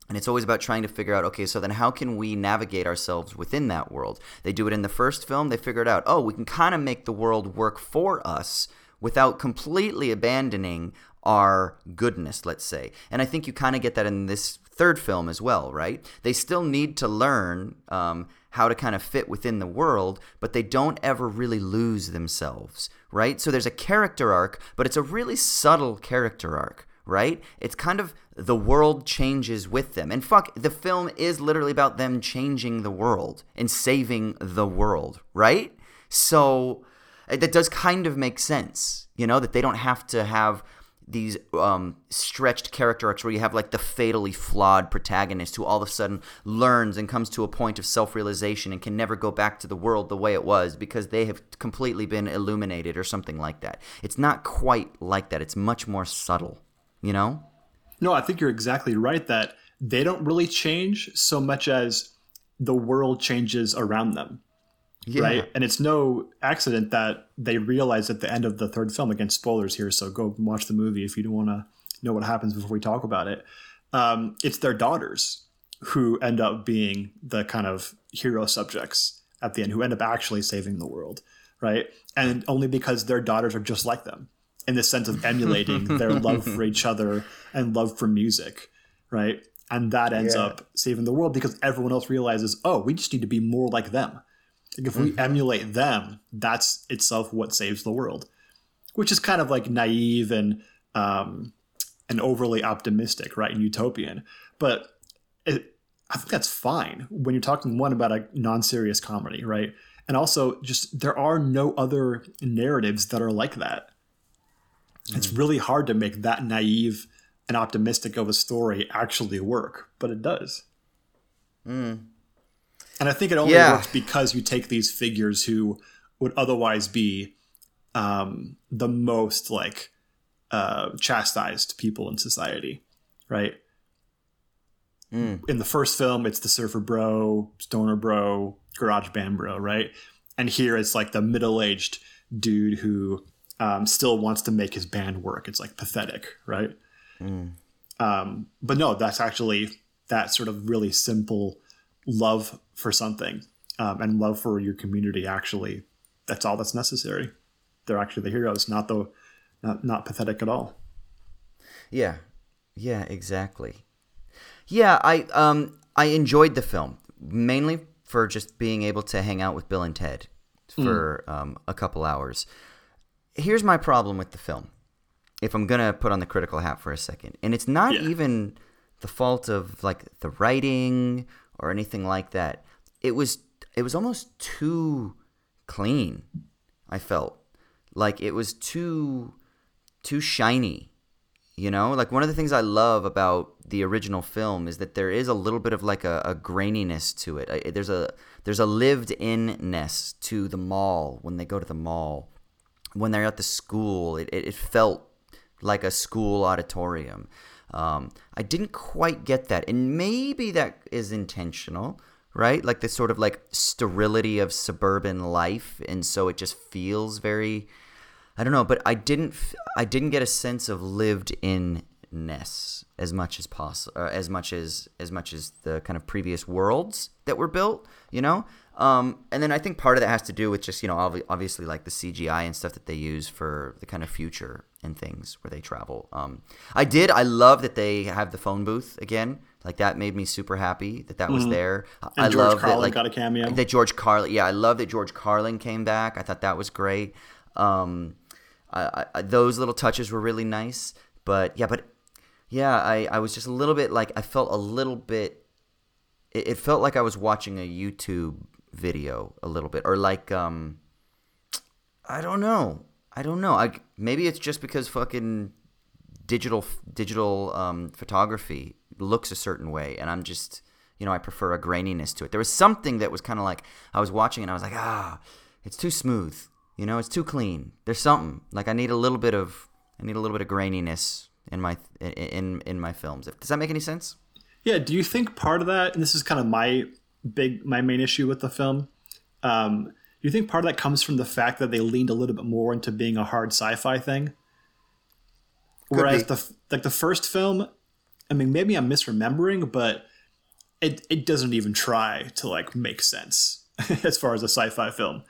And it's always about trying to figure out, okay, so then how can we navigate ourselves within that world? They do it in the first film. They figured out, oh, we can kind of make the world work for us without completely abandoning our goodness, let's say. And I think you kind of get that in this third film as well, right? They still need to learn um, how to kind of fit within the world, but they don't ever really lose themselves, right? So there's a character arc, but it's a really subtle character arc, right? It's kind of the world changes with them. And fuck, the film is literally about them changing the world and saving the world, right? So that does kind of make sense, you know, that they don't have to have these um, stretched character arcs where you have like the fatally flawed protagonist who all of a sudden learns and comes to a point of self-realization and can never go back to the world the way it was because they have completely been illuminated or something like that. It's not quite like that. It's much more subtle, you know? No, I think you're exactly right that they don't really change so much as the world changes around them. Yeah. Right. And it's no accident that they realize at the end of the third film, again, spoilers here, so go watch the movie if you don't want to know what happens before we talk about it. Um, it's their daughters who end up being the kind of hero subjects at the end, who end up actually saving the world. Right. And only because their daughters are just like them in the sense of emulating <laughs> their love for each other and love for music. Right. And that ends yeah. up saving the world because everyone else realizes, oh, we just need to be more like them like if we mm-hmm. emulate them, that's itself what saves the world, which is kind of like naive and um, and overly optimistic, right? And utopian, but it, I think that's fine when you're talking one about a non-serious comedy, right? And also, just there are no other narratives that are like that. Mm. It's really hard to make that naive and optimistic of a story actually work, but it does. Mm. And I think it only yeah. works because you take these figures who would otherwise be um, the most like uh, chastised people in society, right? Mm. In the first film, it's the surfer bro, stoner bro, garage band bro, right? And here it's like the middle aged dude who um, still wants to make his band work. It's like pathetic, right? Mm. Um, but no, that's actually that sort of really simple love for something um, and love for your community actually that's all that's necessary they're actually the heroes not the not, not pathetic at all yeah yeah exactly yeah i um i enjoyed the film mainly for just being able to hang out with bill and ted for mm. um, a couple hours here's my problem with the film if i'm gonna put on the critical hat for a second and it's not yeah. even the fault of like the writing or anything like that. It was it was almost too clean. I felt like it was too too shiny. You know, like one of the things I love about the original film is that there is a little bit of like a, a graininess to it. I, there's a there's a lived inness to the mall when they go to the mall. When they're at the school, it, it, it felt like a school auditorium. Um, I didn't quite get that, and maybe that is intentional, right? Like the sort of like sterility of suburban life, and so it just feels very. I don't know, but I didn't. I didn't get a sense of lived inness as much as possible, uh, as much as as much as the kind of previous worlds that were built. You know, um, and then I think part of that has to do with just you know obviously like the CGI and stuff that they use for the kind of future and things where they travel. Um, I did. I love that they have the phone booth again. Like that made me super happy that that was mm-hmm. there. And I George love Carlin that, like, got a cameo. That George Carlin. Yeah, I love that George Carlin came back. I thought that was great. Um, I, I, those little touches were really nice. But yeah, but yeah, I, I was just a little bit like I felt a little bit. It, it felt like I was watching a YouTube video a little bit, or like um, I don't know, I don't know. I maybe it's just because fucking digital digital um, photography looks a certain way, and I'm just you know I prefer a graininess to it. There was something that was kind of like I was watching and I was like ah, it's too smooth. You know, it's too clean. There's something like I need a little bit of I need a little bit of graininess in my in in my films. Does that make any sense? Yeah. Do you think part of that, and this is kind of my big my main issue with the film. Um, do you think part of that comes from the fact that they leaned a little bit more into being a hard sci-fi thing? Could Whereas be. the like the first film, I mean, maybe I'm misremembering, but it it doesn't even try to like make sense <laughs> as far as a sci-fi film.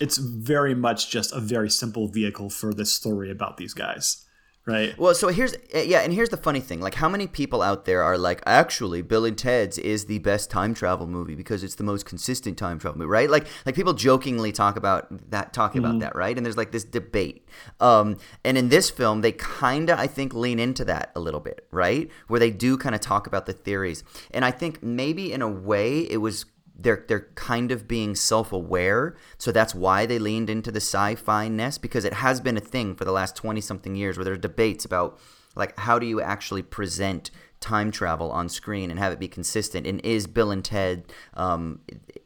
It's very much just a very simple vehicle for this story about these guys right? Well, so here's eh, yeah, and here's the funny thing: like, how many people out there are like, actually, Bill and Ted's is the best time travel movie because it's the most consistent time travel movie, right? Like, like people jokingly talk about that, talking mm-hmm. about that, right? And there's like this debate. Um, and in this film, they kind of, I think, lean into that a little bit, right? Where they do kind of talk about the theories, and I think maybe in a way it was they're they're kind of being self-aware. So that's why they leaned into the sci-fi ness because it has been a thing for the last 20 something years where there's debates about like how do you actually present time travel on screen and have it be consistent? And is bill and ted um,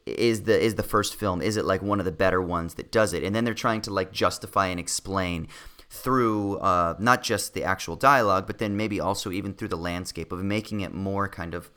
is the is the first film is it like one of the better ones that does it? And then they're trying to like justify and explain through uh, not just the actual dialogue, but then maybe also even through the landscape of making it more kind of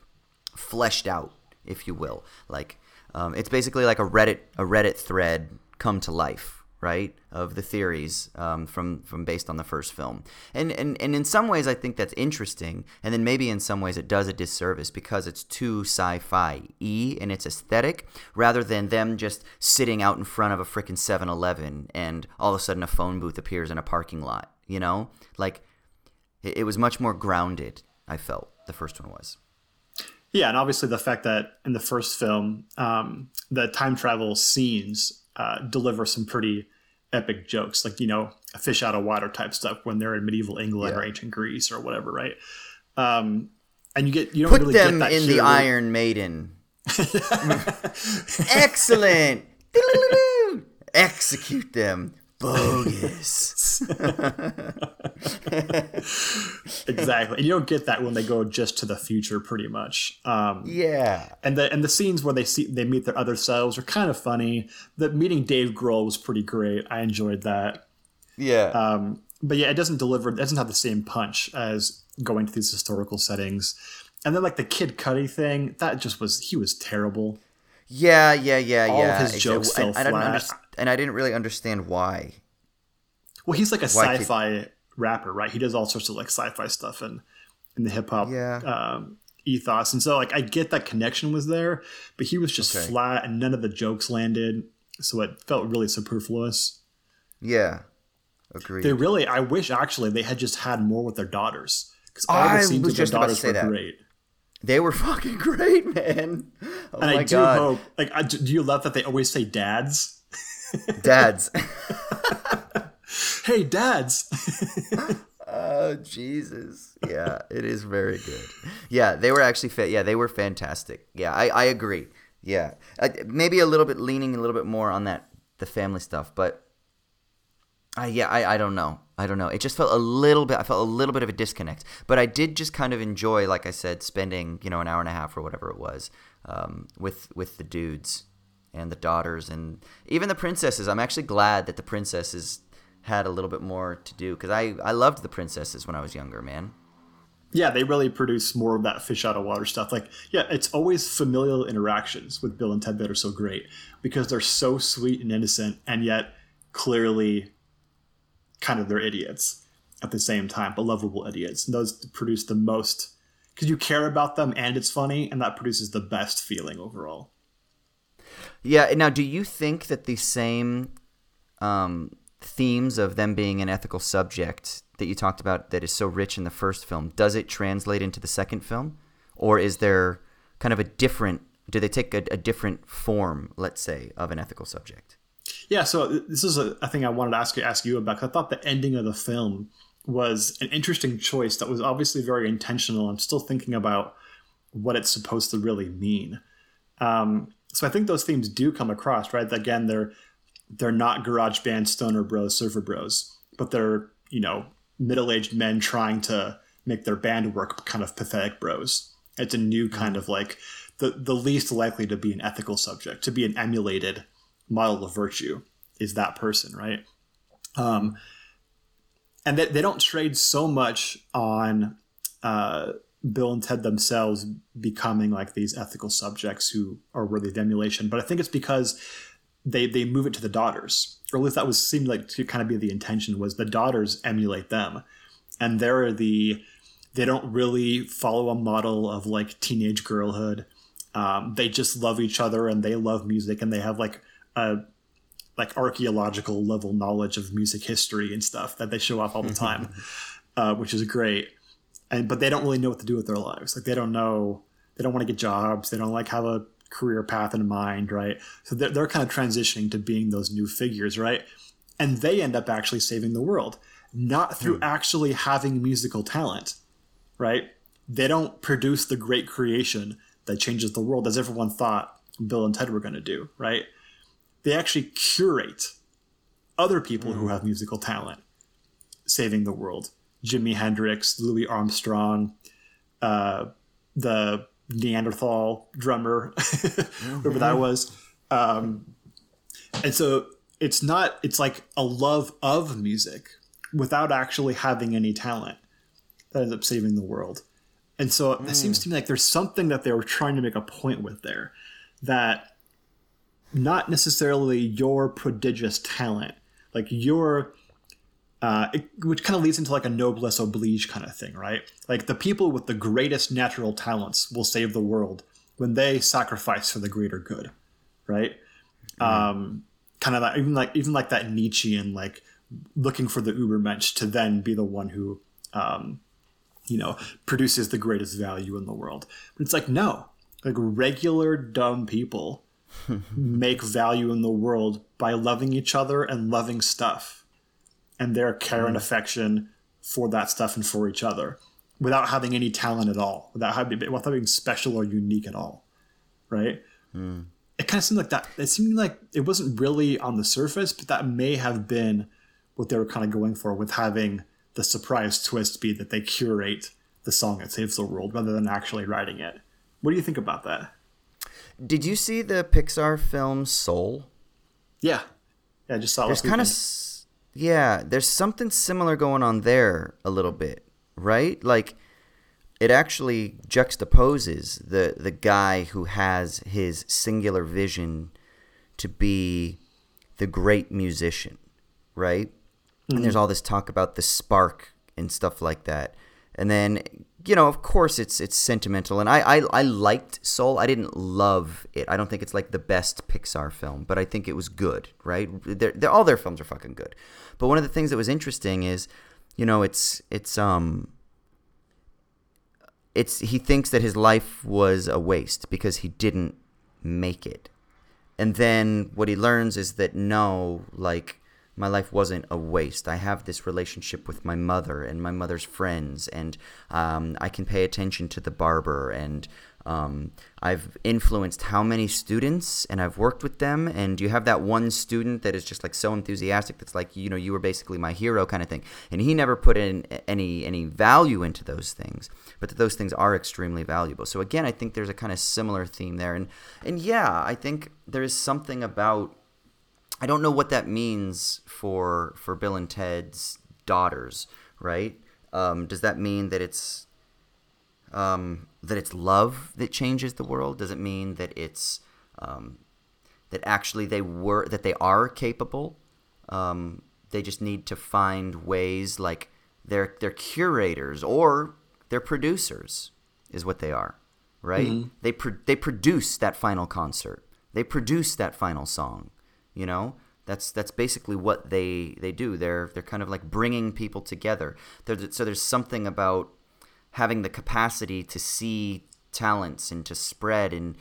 fleshed out, if you will. Like um, it's basically like a Reddit a Reddit thread come to life, right? Of the theories um, from from based on the first film, and and and in some ways I think that's interesting, and then maybe in some ways it does a disservice because it's too sci-fi e in its aesthetic, rather than them just sitting out in front of a freaking 7-Eleven and all of a sudden a phone booth appears in a parking lot. You know, like it, it was much more grounded. I felt the first one was. Yeah, and obviously the fact that in the first film, um, the time travel scenes uh, deliver some pretty epic jokes, like you know, a fish out of water type stuff when they're in medieval England yeah. or ancient Greece or whatever, right? Um, and you get you don't put really them get that in here. the Iron Maiden. <laughs> Excellent. <laughs> Execute them. Bogus. <laughs> exactly, and you don't get that when they go just to the future, pretty much. Um, yeah, and the and the scenes where they see they meet their other selves are kind of funny. The meeting Dave Grohl was pretty great. I enjoyed that. Yeah. Um, but yeah, it doesn't deliver. It doesn't have the same punch as going to these historical settings. And then like the Kid Cudi thing, that just was he was terrible. Yeah, yeah, yeah, All yeah. of his jokes I, fell I, didn't flat. understand, and I didn't really understand why. Well, he's like a sci-fi rapper, right? He does all sorts of like sci-fi stuff and in the hip hop Yeah. um, ethos, and so like I get that connection was there, but he was just Okay. flat, and none of the jokes landed, so it felt really superfluous. Yeah, agreed. They really, I wish actually they had just had more with their daughters because all the scenes with their just about to daughters were that. great. They were <laughs> fucking great, man. Oh And I do god, hope, like, I, do you love that they always say dads? Dads. <laughs> Hey, dads! Oh Jesus! Yeah, it is very good. Yeah, they were actually fa- yeah they were fantastic. Yeah, I, I agree. Yeah, uh, maybe a little bit leaning a little bit more on that the family stuff, but I yeah I, I don't know I don't know. It just felt a little bit I felt a little bit of a disconnect, but I did just kind of enjoy like I said spending you know an hour and a half or whatever it was um, with with the dudes and the daughters and even the princesses. I'm actually glad that the princesses had a little bit more to do because I, I loved the princesses when I was younger, man. yeah, they really produce more of that fish out of water stuff. Like, yeah, it's always familial interactions with Bill and Ted that are so great because they're so sweet and innocent, and yet clearly kind of they're idiots at the same time, but lovable idiots. And those produce the most because you care about them and it's funny, and that produces the best feeling overall. Yeah. Now, do you think that the same um, themes of them being an ethical subject that you talked about that is so rich in the first film does it translate into the second film, or is there kind of a different? Do they take a, a different form, let's say, of an ethical subject? Yeah, so this is a, a thing I wanted to ask you, ask you about. 'cause I thought the ending of the film was an interesting choice that was obviously very intentional. I'm still thinking about what it's supposed to really mean. Um, so I think those themes do come across, right? Again, they're they're not garage band stoner bros, surfer bros, but they're you know middle aged men trying to make their band work, kind of pathetic bros. It's a new kind of like the the least likely to be an ethical subject, to be an emulated model of virtue is that person, right? Um, and they, they don't trade so much on uh, Bill and Ted themselves becoming like these ethical subjects who are worthy of emulation, but I think it's because they they move it to the daughters, or at least that was seemed like to kind of be the intention was the daughters emulate them, and they're the they don't really follow a model of like teenage girlhood. Um, they just love each other and they love music and they have like a like archaeological level knowledge of music history and stuff that they show off all the time, uh, which is great. And but they don't really know what to do with their lives. Like they don't know, they don't want to get jobs. They don't like have a career path in mind, right? So they're, they're kind of transitioning to being those new figures, right? And they end up actually saving the world, not through hmm. actually having musical talent, right? They don't produce the great creation that changes the world as everyone thought Bill and Ted were going to do, right? They actually curate other people who hmm. have musical talent saving the world. Jimi Hendrix, Louis Armstrong, uh, the Neanderthal drummer, <laughs> whoever that was. Um, and so it's not, it's like a love of music without actually having any talent that ends up saving the world. And so mm. it seems to me like there's something that they were trying to make a point with there that not necessarily your prodigious talent, like your uh, it, which kind of leads into like a noblesse oblige kind of thing, right? Like the people with the greatest natural talents will save the world when they sacrifice for the greater good, right? Mm-hmm. Um, kind of that, even like even like that Nietzschean like looking for the Ubermensch to then be the one who, um, you know, produces the greatest value in the world. But it's like no, like regular dumb people <laughs> make value in the world by loving each other and loving stuff and their care mm. and affection for that stuff and for each other without having any talent at all, without having without being special or unique at all, right? Mm. It kind of seemed like that. It seemed like it wasn't really on the surface, but that may have been what they were kind of going for with having the surprise twist be that they curate the song that saves the world rather than actually writing it. What do you think about that? Did you see the Pixar film Soul? Yeah, yeah, I just saw. There's kind of yeah, there's something similar going on there a little bit, right? Like it actually juxtaposes the the guy who has his singular vision to be the great musician, right? Mm-hmm. And there's all this talk about the spark and stuff like that. And then you know, of course, it's it's sentimental, and I, I I liked Soul. I didn't love it. I don't think it's like the best Pixar film, but I think it was good. Right? They're, they're, all their films are fucking good. But one of the things that was interesting is, you know, it's it's um. It's he thinks that his life was a waste because he didn't make it, and then what he learns is that no, like my life wasn't a waste. I have this relationship with my mother and my mother's friends, and um, I can pay attention to the barber. And um, I've influenced how many students, and I've worked with them. And you have that one student that is just like so enthusiastic. That's like you know you were basically my hero kind of thing. And he never put in any any value into those things, but those things are extremely valuable. So again, I think there's a kind of similar theme there. And and yeah, I think there is something about I don't know what that means for for Bill and Ted's daughters, right? Um, does that mean that it's um, that it's love that changes the world? Does it mean that it's um, that actually they were that they are capable? Um, they just need to find ways, like they're they're curators or they're producers, is what they are, right? Mm-hmm. They pro- they produce that final concert. They produce that final song you know, that's that's basically what they they do. They're they're kind of like bringing people together. They're, so there's something about having the capacity to see talents and to spread and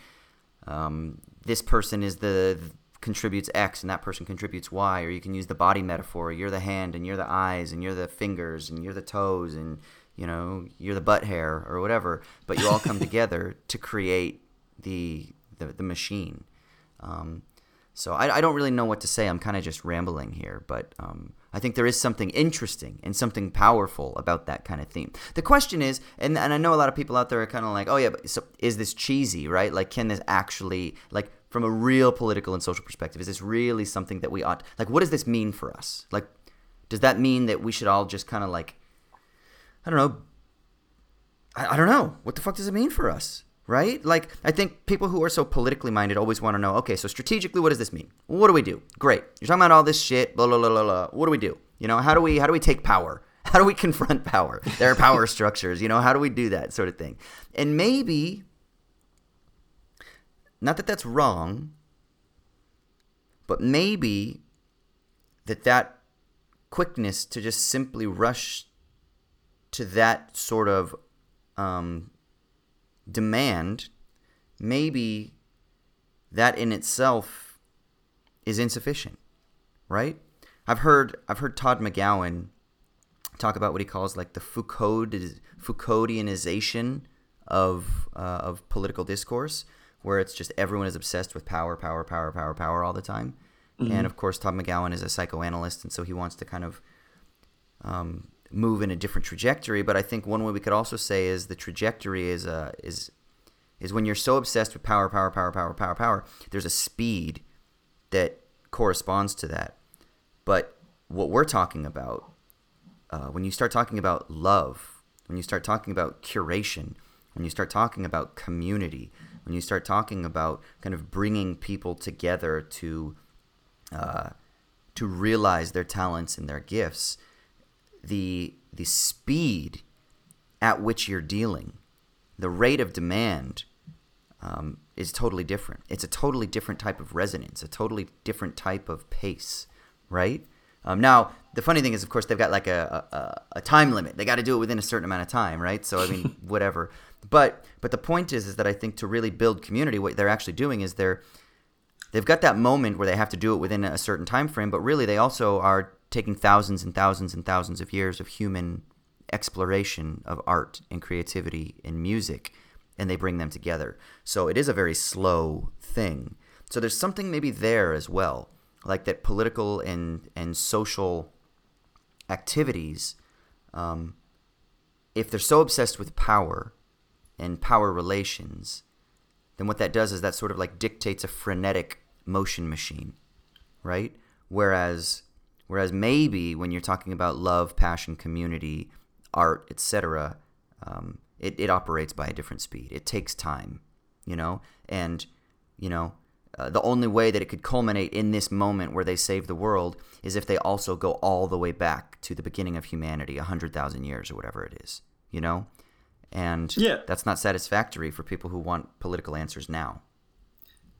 um, this person is the contributes X and that person contributes Y, or you can use the body metaphor. You're the hand and you're the eyes and you're the fingers and you're the toes and you know you're the butt hair or whatever. But you all come <laughs> together to create the the, the machine. Um, so I, I don't really know what to say. I'm kind of just rambling here, but um, I think there is something interesting and something powerful about that kind of theme. The question is, and, and I know a lot of people out there are kind of like, oh yeah, but so is this cheesy, right? Like, can this actually, like, from a real political and social perspective, is this really something that we ought, like, what does this mean for us? Like, does that mean that we should all just kind of like, I don't know, I, I don't know, what the fuck does it mean for us? Right? Like, I think people who are so politically minded always want to know okay, so strategically, what does this mean? What do we do? Great. You're talking about all this shit, blah, blah, blah, blah, blah. What do we do? You know, how do we, how do we take power? <laughs> How do we confront power? There are power <laughs> structures, you know, how do we do that sort of thing? And maybe, not that that's wrong, but maybe that that quickness to just simply rush to that sort of um, demand, maybe that in itself is insufficient, right? I've heard I've heard Todd McGowan talk about what he calls like the Foucault Foucauldianization of uh, of political discourse, where it's just everyone is obsessed with power, power, power, power, power all the time. Mm-hmm. And of course, Todd McGowan is a psychoanalyst, and so he wants to kind of um, move in a different trajectory. But I think one way we could also say is the trajectory is uh, is is when you're so obsessed with power, power, power, power, power, power. There's a speed that corresponds to that. But what we're talking about uh, when you start talking about love, when you start talking about curation, when you start talking about community, when you start talking about kind of bringing people together to uh, to realize their talents and their gifts, the the speed at which you're dealing, the rate of demand um, is totally different. It's a totally different type of resonance, a totally different type of pace, right? Um, now, the funny thing is, of course, they've got like a, a, a time limit. They got to do it within a certain amount of time, right? So, I mean, <laughs> whatever. But but the point is, is that I think to really build community, what they're actually doing is they're they've got that moment where they have to do it within a certain time frame. But really, they also are taking thousands and thousands and thousands of years of human exploration of art and creativity and music, and they bring them together. So it is a very slow thing. So there's something maybe there as well, like that political and and social activities, um, if they're so obsessed with power and power relations, then what that does is that sort of like dictates a frenetic motion machine, right? Whereas whereas maybe when you're talking about love, passion, community, art, etc., um, it, it operates by a different speed. It takes time, you know, and you know uh, the only way that it could culminate in this moment where they save the world is if they also go all the way back to the beginning of humanity, 100,000 years or whatever it is, you know? And yeah. that's not satisfactory for people who want political answers now.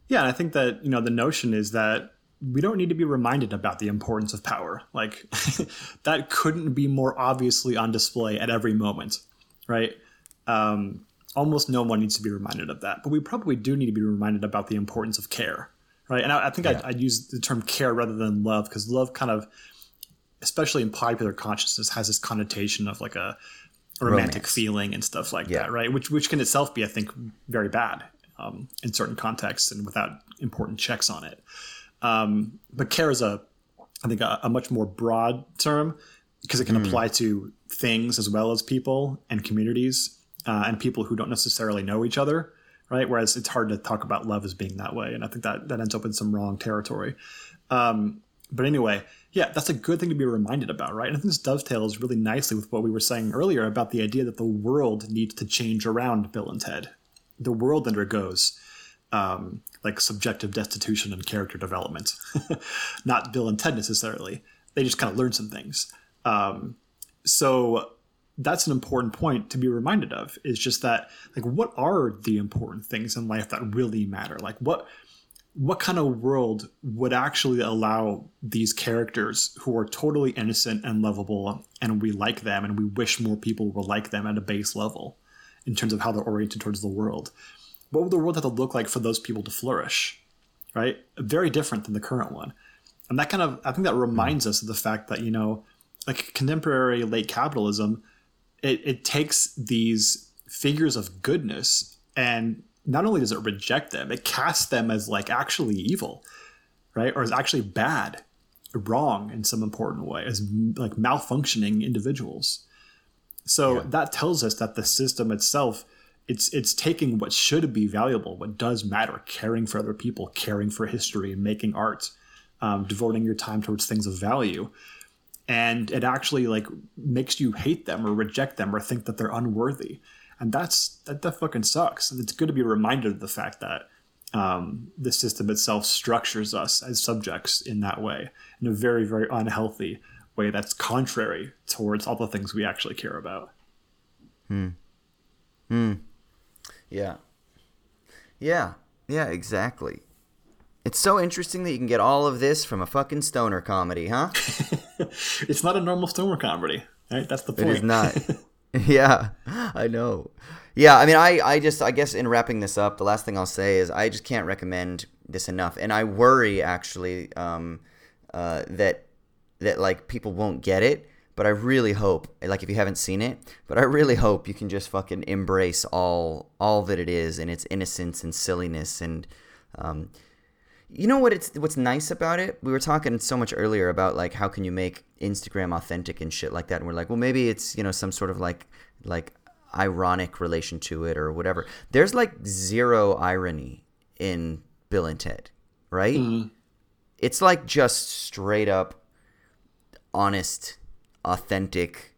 Yeah, and I think that, you know, the notion is that we don't need to be reminded about the importance of power. Like <laughs> that couldn't be more obviously on display at every moment, right? Um, almost no one needs to be reminded of that, but we probably do need to be reminded about the importance of care, right? And I, I think yeah. I'd, I'd, use the term care rather than love because love kind of, especially in popular consciousness, has this connotation of like a, a romantic Romance. feeling and stuff like yeah. that, right? Which which can itself be, I think, very bad um, in certain contexts and without important checks on it. Um, but care is a, I think, a, a much more broad term because it can mm. apply to things as well as people and communities uh, and people who don't necessarily know each other, right? Whereas it's hard to talk about love as being that way, and I think that that ends up in some wrong territory. Um, but anyway, yeah, that's a good thing to be reminded about, right? And I think this dovetails really nicely with what we were saying earlier about the idea that the world needs to change around Bill and Ted. The world undergoes um, like subjective destitution and character development, <laughs> not Bill and Ted necessarily. They just kind of learn some things. Um, so that's an important point to be reminded of is just that like what are the important things in life that really matter like what what kind of world would actually allow these characters who are totally innocent and lovable and we like them and we wish more people were like them at a base level in terms of how they're oriented towards the world what would the world have to look like for those people to flourish right very different than the current one and that kind of i think that reminds us of the fact that you know like contemporary late capitalism it, it takes these figures of goodness and not only does it reject them, it casts them as like actually evil, right? Or as actually bad, wrong in some important way, as like malfunctioning individuals. So yeah. that tells us that the system itself, it's it's taking what should be valuable, what does matter, caring for other people, caring for history, making art, um, devoting your time towards things of value, and it actually like makes you hate them or reject them or think that they're unworthy. And that's that, that fucking sucks. And it's good to be reminded of the fact that um, the system itself structures us as subjects in that way in a very very unhealthy way that's contrary towards all the things we actually care about. Hmm. Hmm yeah yeah yeah exactly it's so interesting that you can get all of this from a fucking stoner comedy, huh? <laughs> it's not a normal stoner comedy, right? That's the point. It is not. <laughs> <laughs> yeah, I know. Yeah, I mean, I, I just, I guess in wrapping this up, the last thing I'll say is I just can't recommend this enough. And I worry actually um, uh, that, that like people won't get it. But I really hope, like if you haven't seen it, but I really hope you can just fucking embrace all all that it is and its innocence and silliness and um, you know what it's what's nice about it? We were talking so much earlier about like how can you make Instagram authentic and shit like that, and we're like, well, maybe it's you know some sort of like like ironic relation to it or whatever. There's like zero irony in Bill and Ted, right? Mm-hmm. It's like just straight up honest authentic,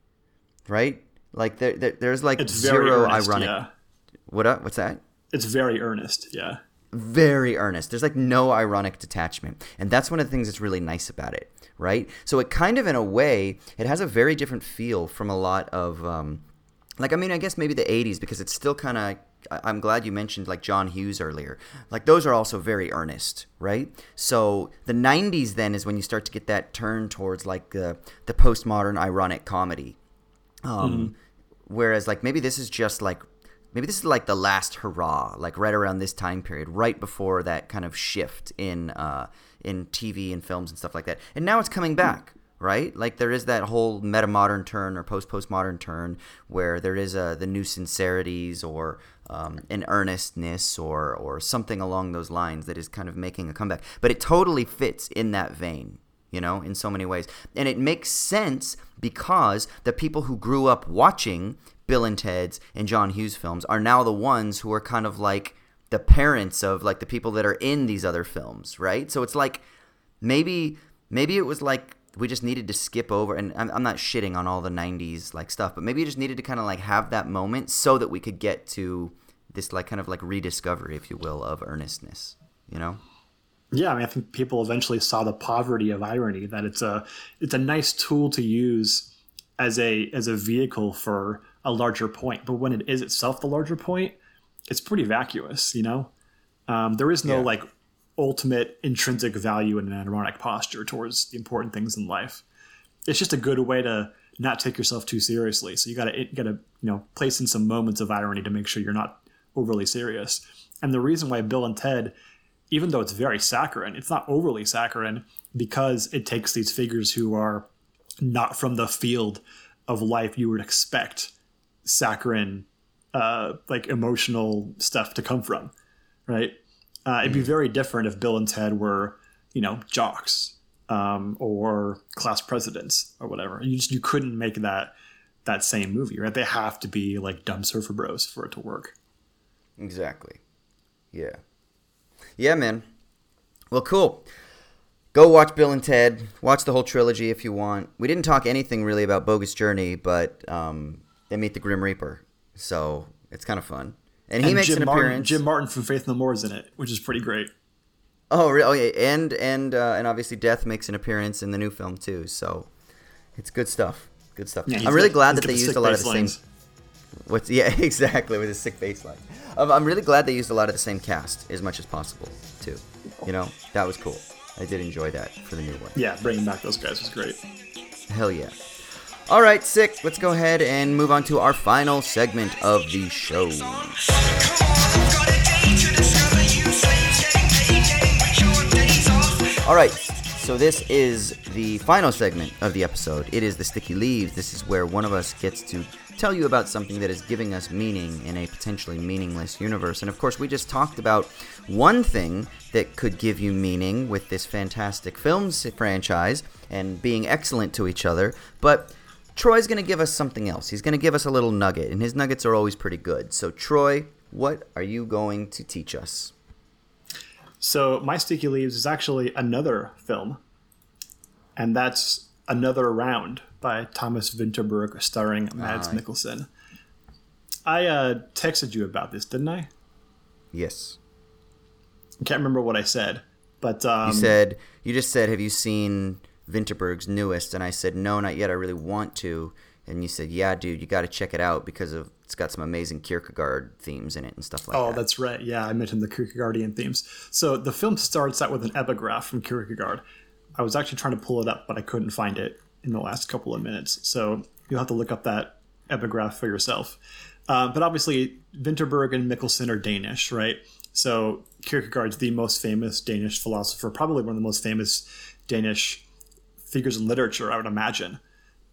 right? Like there, there there's like It's very zero earnest, ironic. Yeah. What up? What's that? It's very earnest. Yeah. very earnest. There's like no ironic detachment. And that's one of the things that's really nice about it, right? So it kind of, in a way, it has a very different feel from a lot of, um, like, I mean, I guess maybe the 80s because it's still kind of. I'm glad you mentioned like John Hughes earlier. Like those are also very earnest, right? So the 90s then is when you start to get that turn towards like the the postmodern ironic comedy. Um, Whereas like maybe this is just like maybe this is like the last hurrah, like right around this time period, right before that kind of shift in uh, in TV and films and stuff like that. And now it's coming back, right? Like there is that whole meta modern turn or post postmodern turn where there is a the new sincerities or um, an earnestness or or something along those lines that is kind of making a comeback. But it totally fits in that vein you know, in so many ways. And it makes sense because the people who grew up watching Bill and Ted's and John Hughes films are now the ones who are kind of like the parents of like the people that are in these other films, right? So it's like maybe maybe it was like we just needed to skip over and I'm, I'm not shitting on all the 90s like stuff but maybe you just needed to kind of like have that moment so that we could get to this like kind of like rediscovery if you will of earnestness you know Yeah, I mean, I think people eventually saw the poverty of irony. That it's a it's a nice tool to use as a as a vehicle for a larger point. But when it is itself the larger point, it's pretty vacuous. You know, um, there is no Yeah. like ultimate intrinsic value in an ironic posture towards the important things in life. It's just a good way to not take yourself too seriously. So you got to got to you know place in some moments of irony to make sure you're not overly serious. And the reason why Bill and Ted even though it's very saccharine, it's not overly saccharine because it takes these figures who are not from the field of life you would expect saccharine, uh, like emotional stuff to come from, right? Uh, it'd be very different if Bill and Ted were, you know, jocks um, or class presidents or whatever. You just you couldn't make that that same movie, right? They have to be like dumb surfer bros for it to work. Exactly. Yeah. Yeah, man. Well, cool. Go watch Bill and Ted. Watch the whole trilogy if you want. We didn't talk anything really about Bogus Journey, but um, they meet the Grim Reaper, so it's kind of fun. And he And makes Jim an Martin, appearance. Jim Martin from Faith No More is in it, which is pretty great. Oh, re- oh yeah, and and uh, and obviously Death makes an appearance in the new film too. So it's good stuff. Good stuff. Yeah, I'm really got- glad that they the used a lot of the same. lines. What's yeah, <laughs> exactly with his sick bass line. Um, I'm really glad they used a lot of the same cast as much as possible too. You know that was cool. I did enjoy that for the new one. Yeah, bringing back those guys was great. Hell yeah. All right, sick. Let's go ahead and move on to our final segment of the show. All right. So this is the final segment of the episode. It is the sticky leaves. This is where one of us gets to tell you about something that is giving us meaning in a potentially meaningless universe. And of course, we just talked about one thing that could give you meaning with this fantastic films franchise and being excellent to each other, but Troy's going to give us something else. He's going to give us a little nugget, and his nuggets are always pretty good. So, Troy, what are you going to teach us? So my sticky leaves is actually another film, and that's Another Round by Thomas Vinterberg, starring Mads. Mikkelsen. I uh, texted you about this, didn't I? Yes. I can't remember what I said, but um, You said you just said, "Have you seen Vinterberg's newest?" And I said, "No, not yet. I really want to." And you said, "Yeah, dude, you got to check it out because of it's got some amazing Kierkegaard themes in it and stuff like Oh, that." Oh, that's right. Yeah, I mentioned the Kierkegaardian themes. So the film starts out with an epigraph from Kierkegaard. I was actually trying to pull it up, but I couldn't find it in the last couple of minutes. So you'll have to look up that epigraph for yourself. Uh, but obviously, Vinterberg and Mikkelsen are Danish, right? So Kierkegaard's the most famous Danish philosopher, probably one of the most famous Danish figures in literature, I would imagine.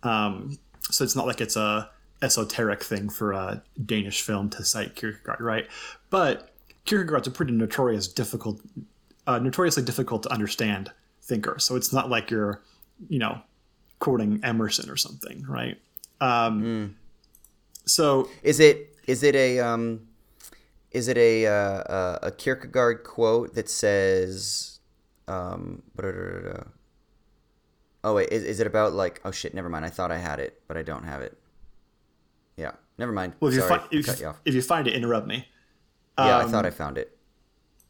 Um, so it's not like it's a esoteric thing for a Danish film to cite Kierkegaard, right? But Kierkegaard's a pretty notorious difficult, uh, notoriously difficult to understand thinker. So it's not like you're, you know, quoting Emerson or something, right? Um, So Is it is it a um is it a uh, a Kierkegaard quote that says um Oh wait, is, is it about like? Oh shit, never mind. I thought I had it, but I don't have it. Yeah, never mind. Well, if Sorry, you, fi- if, cut you off. if you find it, interrupt me. yeah, I um, thought I found it.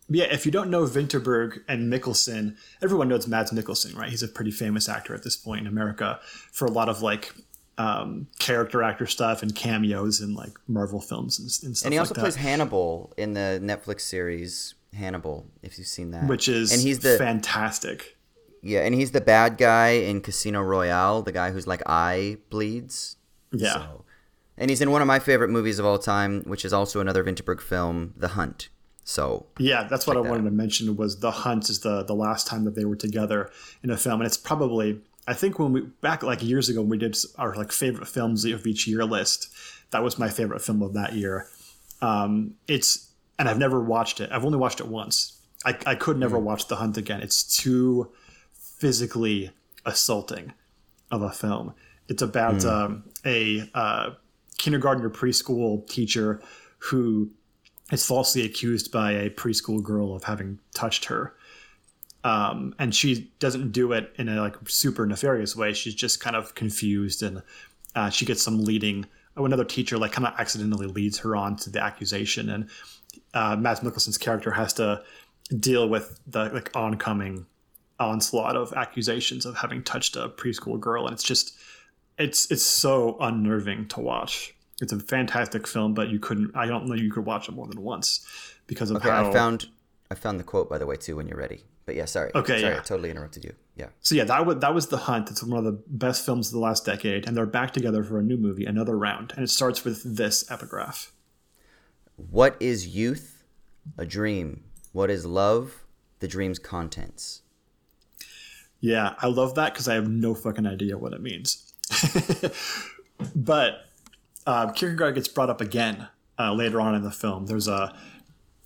Yeah, if you don't know Vinterberg and Mikkelsen, everyone knows Mads Mikkelsen, right? He's a pretty famous actor at this point in America for a lot of like um, character actor stuff and cameos in like Marvel films and, and stuff And he like also that. plays Hannibal in the Netflix series Hannibal, if you've seen that. which is and he's the fantastic. Yeah, and he's the bad guy in Casino Royale, the guy who's like eye bleeds. Yeah. So- and he's in one of my favorite movies of all time, which is also another Vinterberg film, The Hunt. So Yeah, that's what I that wanted to mention was The Hunt is the the last time that they were together in a film, and it's probably I think when we back like years ago when we did our like favorite films of each year list, that was my favorite film of that year. Um, it's and I've never watched it. I've only watched it once. I, I could never watch The Hunt again. It's too physically assaulting of a film. It's about um, a uh, kindergarten or preschool teacher who is falsely accused by a preschool girl of having touched her. Um, and she doesn't do it in a like super nefarious way. She's just kind of confused, and uh, she gets some leading. Oh, another teacher like kind of accidentally leads her on to the accusation, and uh, Mads Mikkelsen's character has to deal with the like oncoming onslaught of accusations of having touched a preschool girl, and it's just it's it's so unnerving to watch. It's a fantastic film, but you couldn't. I don't know you could watch it more than once because of okay, how. I found I found the quote by the way too when you're ready. But yeah, sorry. Okay, sorry, yeah. I totally interrupted you. Yeah. So yeah, that was that was the hunt. It's one of the best films of the last decade, and they're back together for a new movie, another round, and it starts with this epigraph. What is youth? A dream. What is love? The dream's contents. Yeah, I love that because I have no fucking idea what it means. <laughs> but uh, Kierkegaard gets brought up again uh, later on in the film. There's a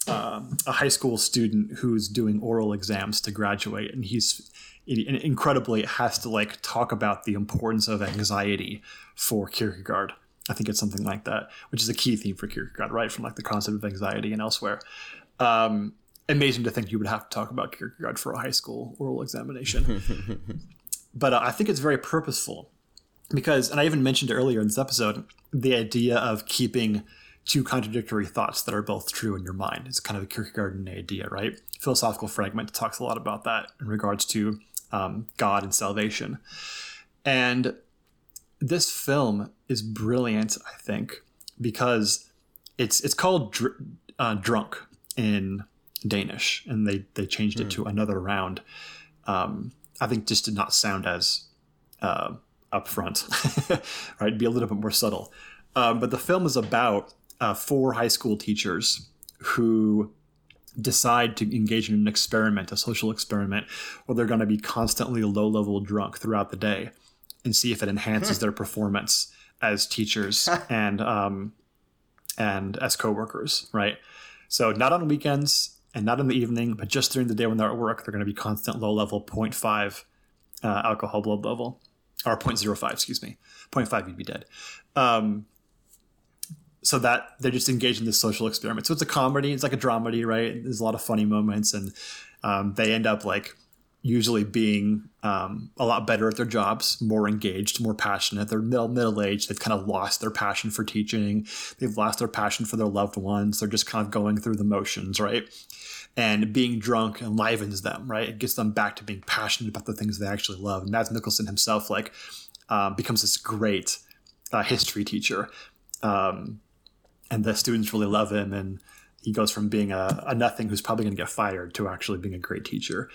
um, a high school student who's doing oral exams to graduate, and he's in- incredibly has to like talk about the importance of anxiety for Kierkegaard. I think it's something like that, which is a key theme for Kierkegaard, right? From like the concept of anxiety and elsewhere. Um, amazing to think you would have to talk about Kierkegaard for a high school oral examination. <laughs> but uh, I think it's very purposeful because, and I even mentioned earlier in this episode, the idea of keeping two contradictory thoughts that are both true in your mind is kind of a Kierkegaardian idea, right? Philosophical Fragment talks a lot about that in regards to um, God and salvation. And this film is brilliant, I think, because it's it's called dr- uh, Drunk in Danish, and they they changed it to another round. Um, I think just did not sound as uh, upfront, <laughs> right? Be a little bit more subtle. Um, but the film is about uh, four high school teachers who decide to engage in an experiment, a social experiment, where they're going to be constantly low level drunk throughout the day and see if it enhances their performance as teachers <laughs> and um, and as coworkers, right? So not on weekends and not in the evening, but just during the day when they're at work, they're going to be constant low level 0.5 uh, alcohol blood level, or 0.05, excuse me, 0.5 you'd be dead. Um, so that they're just engaged in this social experiment. So it's a comedy, it's like a dramedy, right? There's a lot of funny moments, and um, they end up like usually being um, a lot better at their jobs, more engaged, more passionate. They're middle middle aged. They've kind of lost their passion for teaching. They've lost their passion for their loved ones. They're just kind of going through the motions, right? And being drunk enlivens them, right? It gets them back to being passionate about the things they actually love. And Mads Mikkelsen himself, like, um, becomes this great uh, history teacher. Um, and the students really love him. And he goes from being a, a nothing who's probably going to get fired to actually being a great teacher.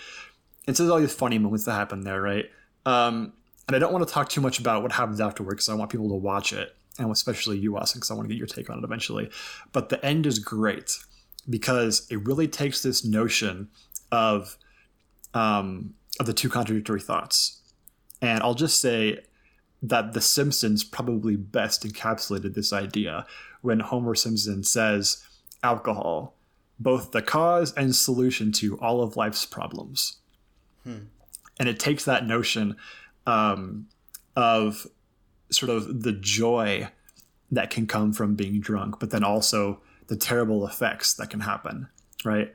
And so there's all these funny moments that happen there, right? Um, and I don't want to talk too much about what happens afterward because I want people to watch it, and especially you, Austin, because I want to get your take on it eventually. But the end is great because it really takes this notion of um, of the two contradictory thoughts, and I'll just say that The Simpsons probably best encapsulated this idea when Homer Simpson says, "Alcohol, both the cause and solution to all of life's problems." And it takes that notion um, of sort of the joy that can come from being drunk, but then also the terrible effects that can happen, right?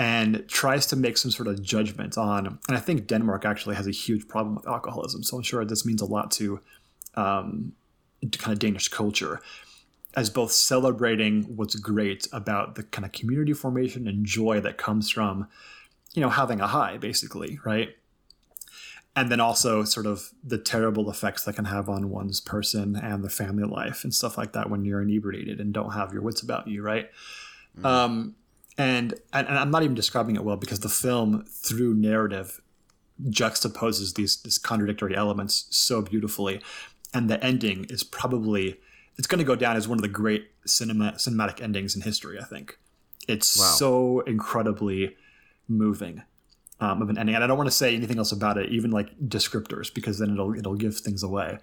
and tries to make some sort of judgment on. And I think Denmark actually has a huge problem with alcoholism, so I'm sure this means a lot to, um, to kind of Danish culture as both celebrating what's great about the kind of community formation and joy that comes from, you know, having a high, basically, right? And then also sort of the terrible effects that can have on one's person and the family life and stuff like that when you're inebriated and don't have your wits about you, right? Mm-hmm. Um, and, and I'm not even describing it well because the film, through narrative, juxtaposes these these contradictory elements so beautifully, and the ending is probably it's going to go down as one of the great cinema cinematic endings in history. I think it's wow. so incredibly moving um, of an ending, and I don't want to say anything else about it, even like descriptors, because then it'll it'll give things away.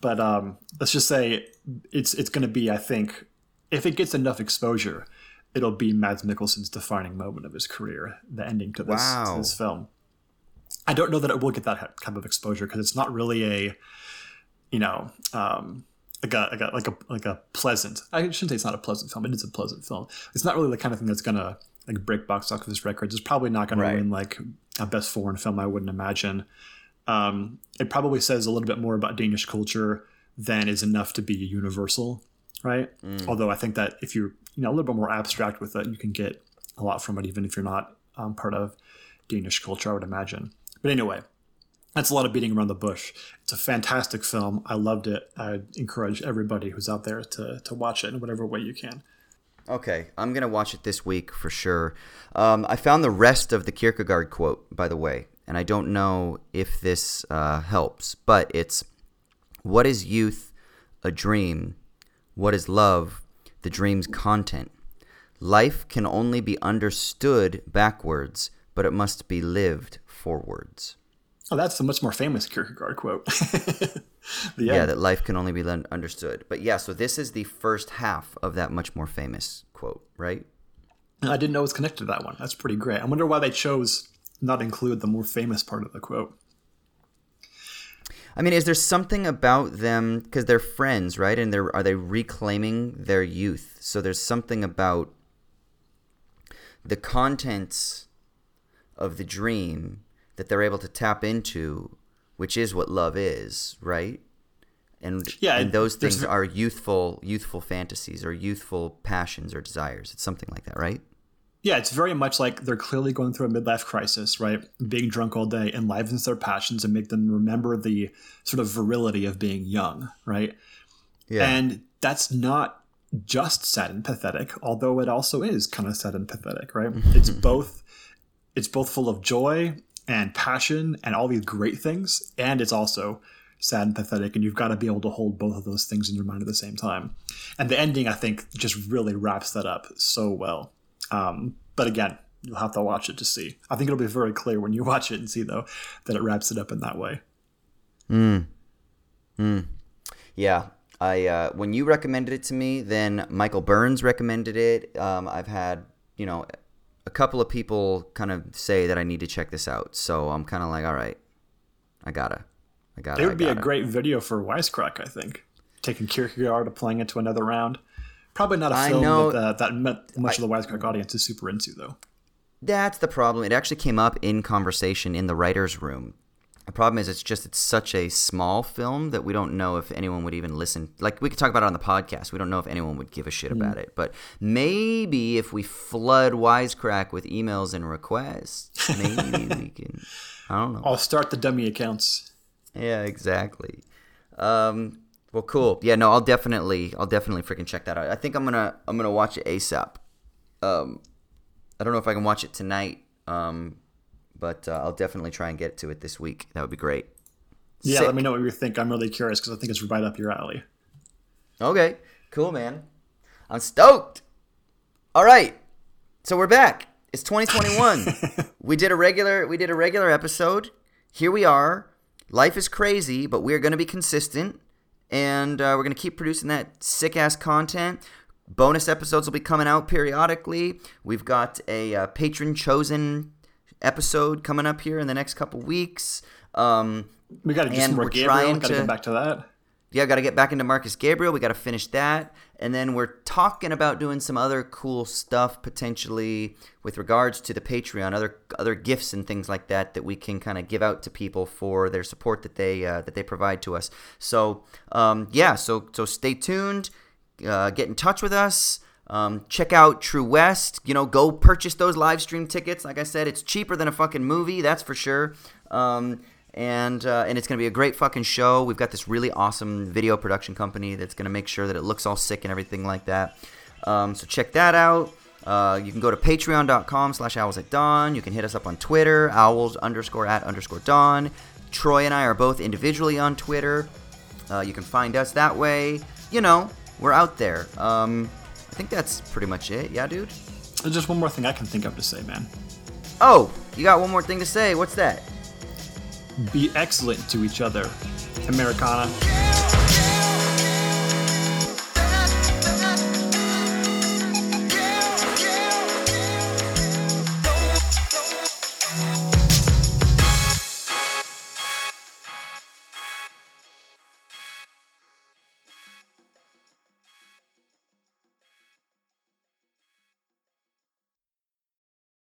But um, let's just say it's it's going to be, I think, if it gets enough exposure, it'll be Mads Mikkelsen's defining moment of his career, the ending to this, wow. to this film. I don't know that it will get that kind of exposure because it's not really a, you know, um, like a, like a like a like a pleasant. I shouldn't say it's not a pleasant film. It is a pleasant film. It's not really the kind of thing that's gonna like break box office records. It's probably not gonna win like a best foreign film. I wouldn't imagine. Um, it probably says a little bit more about Danish culture than is enough to be universal, right? Mm. Although I think that if you're you know a little bit more abstract with it, you can get a lot from it, even if you're not um, part of Danish culture. I would imagine. But anyway, that's a lot of beating around the bush. It's a fantastic film. I loved it. I encourage everybody who's out there to, to watch it in whatever way you can. Okay, I'm gonna watch it this week for sure. Um, I found the rest of the Kierkegaard quote, by the way, and I don't know if this uh, helps, but it's what is youth? A dream. What is love? The dream's content. Life can only be understood backwards, but it must be lived forwards. Oh, that's a much more famous Kierkegaard quote. <laughs> yeah, that life can only be understood. But yeah, so this is the first half of that much more famous quote, right? I didn't know it was connected to that one. That's pretty great. I wonder why they chose not include the more famous part of the quote. I mean, is there something about them because they're friends, right? And they're are they reclaiming their youth? So there's something about the contents of the dream that they're able to tap into, which is what love is, right? And yeah, and those things are youthful youthful fantasies or youthful passions or desires. It's something like that, right? Yeah, it's very much like they're clearly going through a midlife crisis, right? Being drunk all day enlivens their passions and make them remember the sort of virility of being young, right? Yeah. And that's not just sad and pathetic, although it also is kind of sad and pathetic, right? it's <laughs> both it's both full of joy and passion and all these great things, and it's also sad and pathetic, and you've got to be able to hold both of those things in your mind at the same time. And the ending, I think, just really wraps that up so well. Um, but again, you'll have to watch it to see. I think it'll be very clear when you <laughs> watch it and see, though, that it wraps it up in that way. Hmm. Hmm. Yeah. I uh, when you recommended it to me, then Michael Burns recommended it. Um, I've had you know a couple of people kind of say that I need to check this out. So I'm kind of like, all right, I gotta, I gotta. It would be a great video for Wisecrack, I think. Taking Kierkegaard to playing it to another round. Probably not a film know, that, uh, that much I, of the Wisecrack audience is super into, though. That's the problem. It actually came up in conversation in the writers' room the problem is, it's just it's such a small film that we don't know if anyone would even listen. Like we could talk about it on the podcast. We don't know if anyone would give a shit about mm. it. But maybe if we flood Wisecrack with emails and requests, maybe we <laughs> can. I don't know. I'll start the dummy accounts. Yeah, exactly. Um, well, cool. Yeah, no, I'll definitely, I'll definitely freaking check that out. I think I'm gonna, I'm gonna watch it ASAP. Um, I don't know if I can watch it tonight. Um, but uh, I'll definitely try and get to it this week. That would be great. Yeah, Sick. let me know what you think. I'm really curious because I think it's right up your alley. Okay, cool, man. I'm stoked. All right, so we're back. It's 2021. <laughs> we did a regular we did a regular episode. Here we are. Life is crazy, but we're going to be consistent, and uh, we're going to keep producing that sick ass content. Bonus episodes will be coming out periodically. We've got a uh, patron chosen episode coming up here in the next couple weeks. Um, we got to do some more Gabriel. Got to come back to that. yeah, got to get back into Markus Gabriel. We got to finish that. And then we're talking about doing some other cool stuff potentially with regards to the Patreon, other other gifts and things like that that we can kind of give out to people for their support that they uh, that they provide to us. So um, yeah, so so stay tuned. Uh, get in touch with us. Um, check out True West. You know, go purchase those live stream tickets. Like I said, it's cheaper than a fucking movie, that's for sure. Um, and uh, and it's gonna be a great fucking show. We've got this really awesome video production company that's gonna make sure that it looks all sick and everything like that. Um, so check that out. Uh, you can go to patreon.com slash owls at dawn. You can hit us up on Twitter, owls underscore at underscore dawn. Troy and I are both individually on Twitter. Uh, you can find us that way. You know, we're out there. Um, I think that's pretty much it. Yeah, dude? There's just one more thing I can think of to say, man. Oh, you got one more thing to say. What's that? Be excellent to each other. Americana.